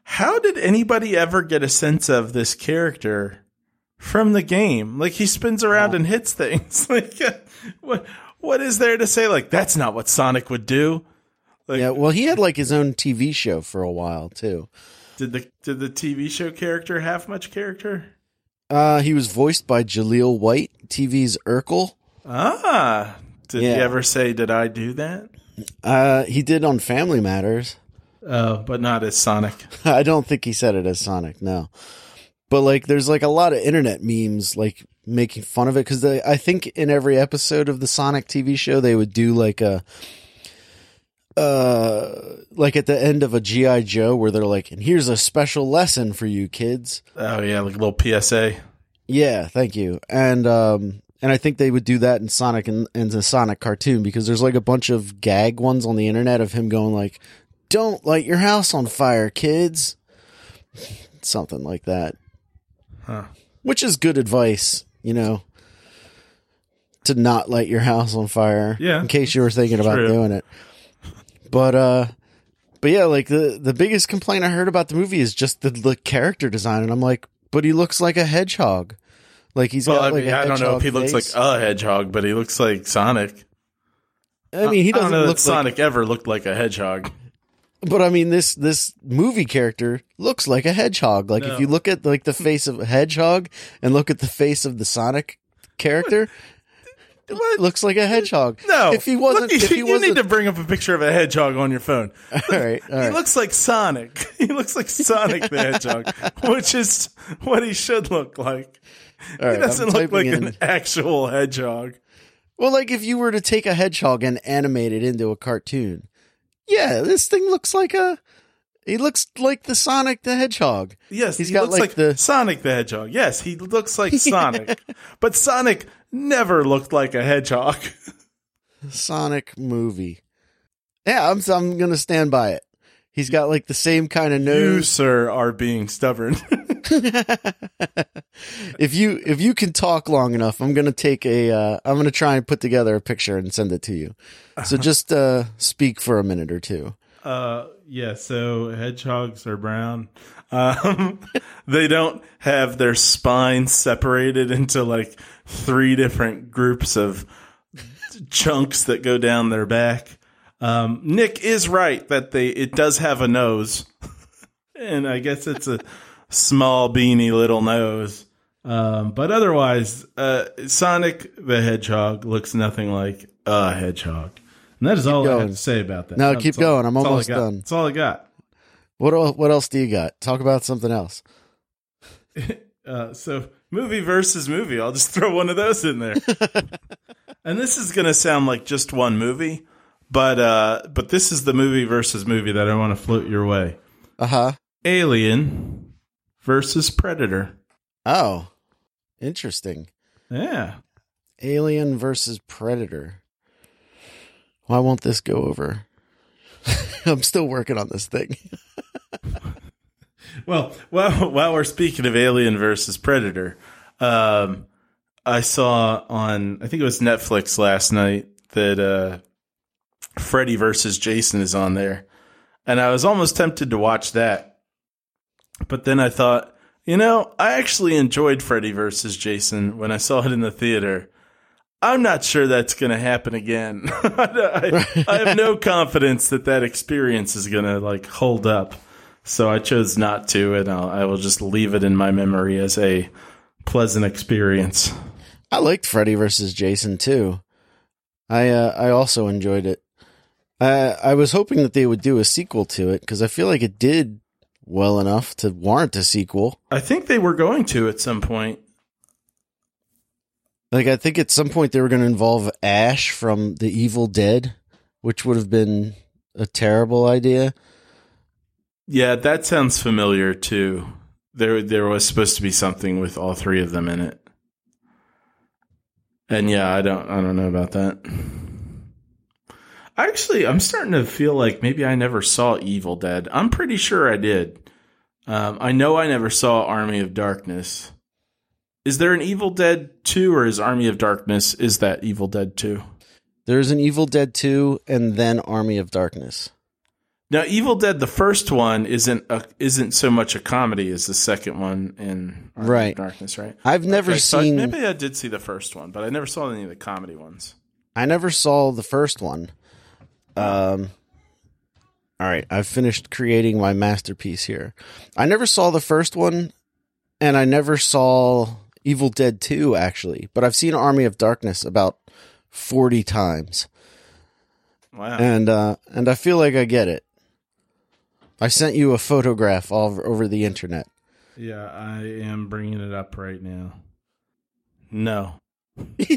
Speaker 2: how did anybody ever get a sense of this character from the game? Like he spins around and hits things. [LAUGHS] like, what what is there to say? Like that's not what Sonic would do. Like,
Speaker 1: Yeah, well, he had like his own TV show for a while too.
Speaker 2: Did the did the TV show character have much character?
Speaker 1: Uh, he was voiced by Jaleel White, TV's Urkel.
Speaker 2: Ah, did he ever say, "Did I do that"?
Speaker 1: Uh, he did on Family Matters.
Speaker 2: Oh, but not as Sonic. [LAUGHS]
Speaker 1: I don't think he said it as Sonic, no. But like, there's like a lot of internet memes like making fun of it because I think in every episode of the Sonic TV show they would do like a uh like at the end of a GI Joe where they're like, and here's a special lesson for you kids.
Speaker 2: Oh yeah, like a little PSA.
Speaker 1: Yeah, thank you. And um and I think they would do that in Sonic and in the Sonic cartoon because there's like a bunch of gag ones on the internet of him going like, "Don't light your house on fire, kids." [LAUGHS] Something like that.
Speaker 2: Huh.
Speaker 1: Which is good advice, you know, to not light your house on fire.
Speaker 2: Yeah.
Speaker 1: In case you were thinking about
Speaker 2: True.
Speaker 1: doing it. But uh but yeah, like the the biggest complaint I heard about the movie is just the, the character design and I'm like, but he looks like a hedgehog. Like he's
Speaker 2: Well,
Speaker 1: got
Speaker 2: I
Speaker 1: like
Speaker 2: mean,
Speaker 1: a
Speaker 2: I don't know if he
Speaker 1: hedgehog
Speaker 2: looks like a hedgehog, but he looks like Sonic.
Speaker 1: I mean, he doesn't
Speaker 2: know
Speaker 1: look
Speaker 2: that
Speaker 1: like
Speaker 2: Sonic ever looked like a hedgehog.
Speaker 1: But I mean, this this movie character looks like a hedgehog. Like
Speaker 2: No.
Speaker 1: if you look at like the face of a hedgehog and look at the face of the Sonic character, it looks like a hedgehog.
Speaker 2: No,
Speaker 1: if he wasn't,
Speaker 2: Look,
Speaker 1: if
Speaker 2: you,
Speaker 1: he
Speaker 2: you
Speaker 1: wasn't,
Speaker 2: need to bring up a picture of a hedgehog on your phone. [LAUGHS]
Speaker 1: all right, all
Speaker 2: He
Speaker 1: right.
Speaker 2: looks like Sonic. [LAUGHS] He looks like Sonic the Hedgehog, [LAUGHS] which is what he should look like.
Speaker 1: all right,
Speaker 2: He doesn't
Speaker 1: I'm
Speaker 2: look like
Speaker 1: in.
Speaker 2: an actual hedgehog.
Speaker 1: Well, like if you were to take a hedgehog and animate it into a cartoon, yeah, this thing looks like a. He looks like the Sonic the Hedgehog.
Speaker 2: Yes,
Speaker 1: He's
Speaker 2: he
Speaker 1: got,
Speaker 2: looks
Speaker 1: like,
Speaker 2: like,
Speaker 1: the-
Speaker 2: Sonic the Hedgehog. Yes, he looks like [LAUGHS] Sonic, but Sonic never looked like a hedgehog.
Speaker 1: Sonic movie. Yeah, I'm I'm gonna stand by it. He's got like the same kind of nose.
Speaker 2: You, sir, are being stubborn. [LAUGHS]
Speaker 1: if you if you can talk long enough, I'm gonna take a. Uh, I'm gonna try and put together a picture and send it to you. So [LAUGHS] just uh, speak for a minute or two.
Speaker 2: Uh, yeah. So hedgehogs are brown. Um, [LAUGHS] they don't have their spine separated into like three different groups of chunks that go down their back. Um, Nick is right that they it does have a nose, [LAUGHS] and I guess it's a small beanie little nose. Um, but otherwise, uh, Sonic the Hedgehog looks nothing like a hedgehog. And that is all I
Speaker 1: going.
Speaker 2: have to say about that.
Speaker 1: No,
Speaker 2: That's
Speaker 1: keep
Speaker 2: all-
Speaker 1: going. I'm
Speaker 2: all I
Speaker 1: almost done.
Speaker 2: That's all I got.
Speaker 1: What el- what else do you got? Talk about something else. [LAUGHS]
Speaker 2: Uh, so movie versus movie. I'll just throw one of those in there. [LAUGHS] and this is going to sound like just one movie, but uh, but this is the movie versus movie that I want to float your way.
Speaker 1: Uh huh.
Speaker 2: Alien versus Predator.
Speaker 1: Oh, interesting.
Speaker 2: Yeah.
Speaker 1: Alien versus Predator. Why won't this go over? [LAUGHS] I'm still working on this thing. [LAUGHS]
Speaker 2: Well, while while we're speaking of Alien versus Predator, um, I saw on I think it was Netflix last night that uh, Freddy versus Jason is on there, and I was almost tempted to watch that, but then I thought, you know, I actually enjoyed Freddy versus Jason when I saw it in the theater. I'm not sure that's going to happen again. [LAUGHS] I, I have no confidence that that experience is going to like hold up. So I chose not to, and I'll, I will just leave it in my memory as a pleasant experience.
Speaker 1: I liked Freddy versus Jason too. I uh, I also enjoyed it. I I was hoping that they would do a sequel to it because I feel like it did well enough to warrant a sequel.
Speaker 2: I think they were going to at some point.
Speaker 1: Like I think at some point they were going to involve Ash from The Evil Dead, which would have been a terrible idea.
Speaker 2: Yeah, that sounds familiar too. There, there was supposed to be something with all three of them in it, and yeah, I don't, I don't know about that. Actually, I'm starting to feel like maybe I never saw Evil Dead. I'm pretty sure I did. Um, I know I never saw Army of Darkness. Is there an Evil Dead 2 or is Army of Darkness is that Evil Dead 2?
Speaker 1: There's an Evil Dead 2 and then Army of Darkness.
Speaker 2: Now, Evil Dead, the first one isn't a, isn't so much a comedy as the second one in Army
Speaker 1: Right.
Speaker 2: of Darkness, right?
Speaker 1: I've never
Speaker 2: Okay, so
Speaker 1: seen
Speaker 2: maybe I did see the first one, but I never saw any of the comedy ones.
Speaker 1: I never saw the first one. Um All right, I've finished creating my masterpiece here. I never saw the first one and I never saw Evil Dead 2 actually, but I've seen Army of Darkness about 40 times.
Speaker 2: Wow.
Speaker 1: And uh and I feel like I get it. I sent you a photograph all over, over the internet.
Speaker 2: Yeah, I am bringing it up right now. No. [LAUGHS]
Speaker 1: they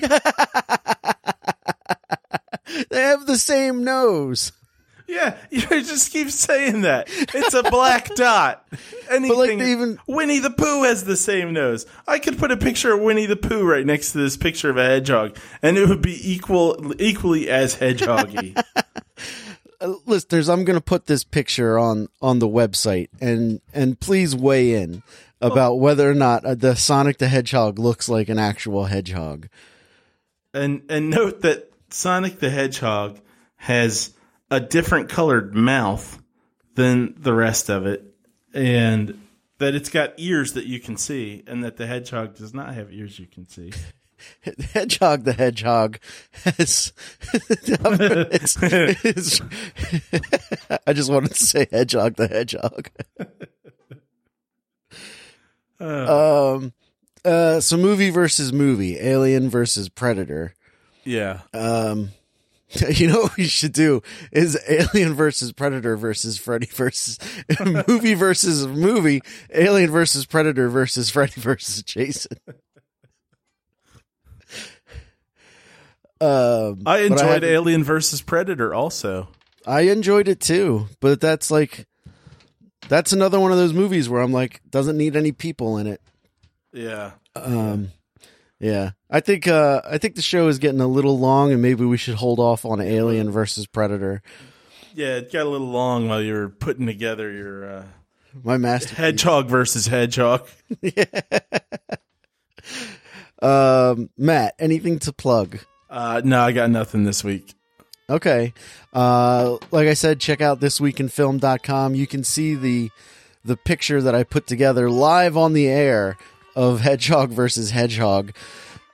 Speaker 1: have the same nose.
Speaker 2: Yeah, you just keep saying that. It's a black [LAUGHS] dot. Anything.
Speaker 1: But like, they even-
Speaker 2: Winnie the Pooh has the same nose. I could put a picture of Winnie the Pooh right next to this picture of a hedgehog, and it would be equal, equally as hedgehoggy. [LAUGHS]
Speaker 1: Uh, listeners, I'm going to put this picture on on the website, and and please weigh in about whether or not uh, the Sonic the Hedgehog looks like an actual hedgehog.
Speaker 2: and and note that Sonic the Hedgehog has a different colored mouth than the rest of it, and that it's got ears that you can see, and that the hedgehog does not have ears you can see. [LAUGHS]
Speaker 1: Hedgehog the Hedgehog has. it's- it's- I just wanted to say Hedgehog the Hedgehog. um, uh, so movie versus movie, Alien versus Predator.
Speaker 2: Yeah.
Speaker 1: Um, [LAUGHS] you know what we should do is Alien versus Predator versus Freddy versus [LAUGHS] movie versus movie, Alien versus Predator versus Freddy versus Jason. Um,
Speaker 2: I enjoyed
Speaker 1: haven't-
Speaker 2: Alien versus Predator also.
Speaker 1: I enjoyed it too, but that's like that's another one of those movies where I'm like doesn't need any people in it.
Speaker 2: Yeah.
Speaker 1: Um, yeah, I think uh, I think the show is getting a little long, and maybe we should hold off on Alien versus Predator.
Speaker 2: Yeah, it got a little long while you were putting together your uh,
Speaker 1: My master.
Speaker 2: hedgehog versus hedgehog. [LAUGHS]
Speaker 1: Um, Matt, anything to plug?
Speaker 2: Uh, no, I got nothing this week.
Speaker 1: Okay. Uh, like I said, check out thisweekinfilm.com. You can see the the picture that I put together live on the air of Hedgehog versus Hedgehog.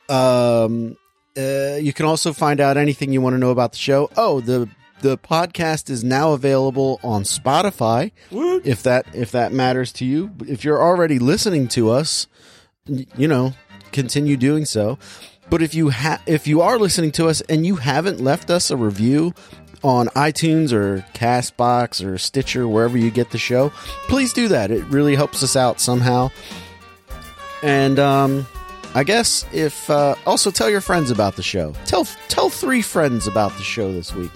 Speaker 1: Um, uh, you can also find out anything you want to know about the show. Oh, the the podcast is now available on Spotify.
Speaker 2: Woot.
Speaker 1: If that if that matters to you, if you're already listening to us, you know, continue doing so. But if you ha- if you are listening to us and you haven't left us a review on iTunes or Castbox or Stitcher, wherever you get the show, please do that. It really helps us out somehow. And um, I guess if uh, also tell your friends about the show. Tell tell three friends about the show this week,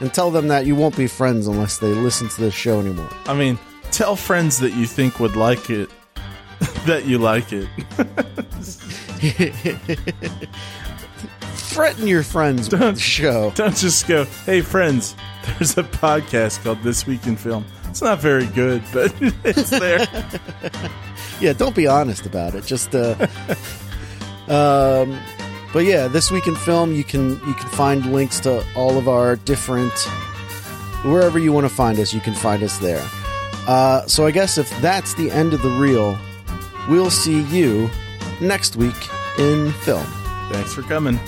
Speaker 1: and tell them that you won't be friends unless they listen to this show anymore.
Speaker 2: I mean, tell friends that you think would like it [LAUGHS] that you like it. [LAUGHS]
Speaker 1: Threaten your friends with the show. [LAUGHS]
Speaker 2: Don't just go, hey, friends, there's a podcast called This Week in Film. It's not very good, but it's there.
Speaker 1: Yeah, don't be honest about it. Just uh [LAUGHS] um but yeah, this week in film you can you can find links to all of our different wherever you want to find us, you can find us there. Uh so I guess if that's the end of the reel, we'll see you next week in film.
Speaker 2: Thanks for coming.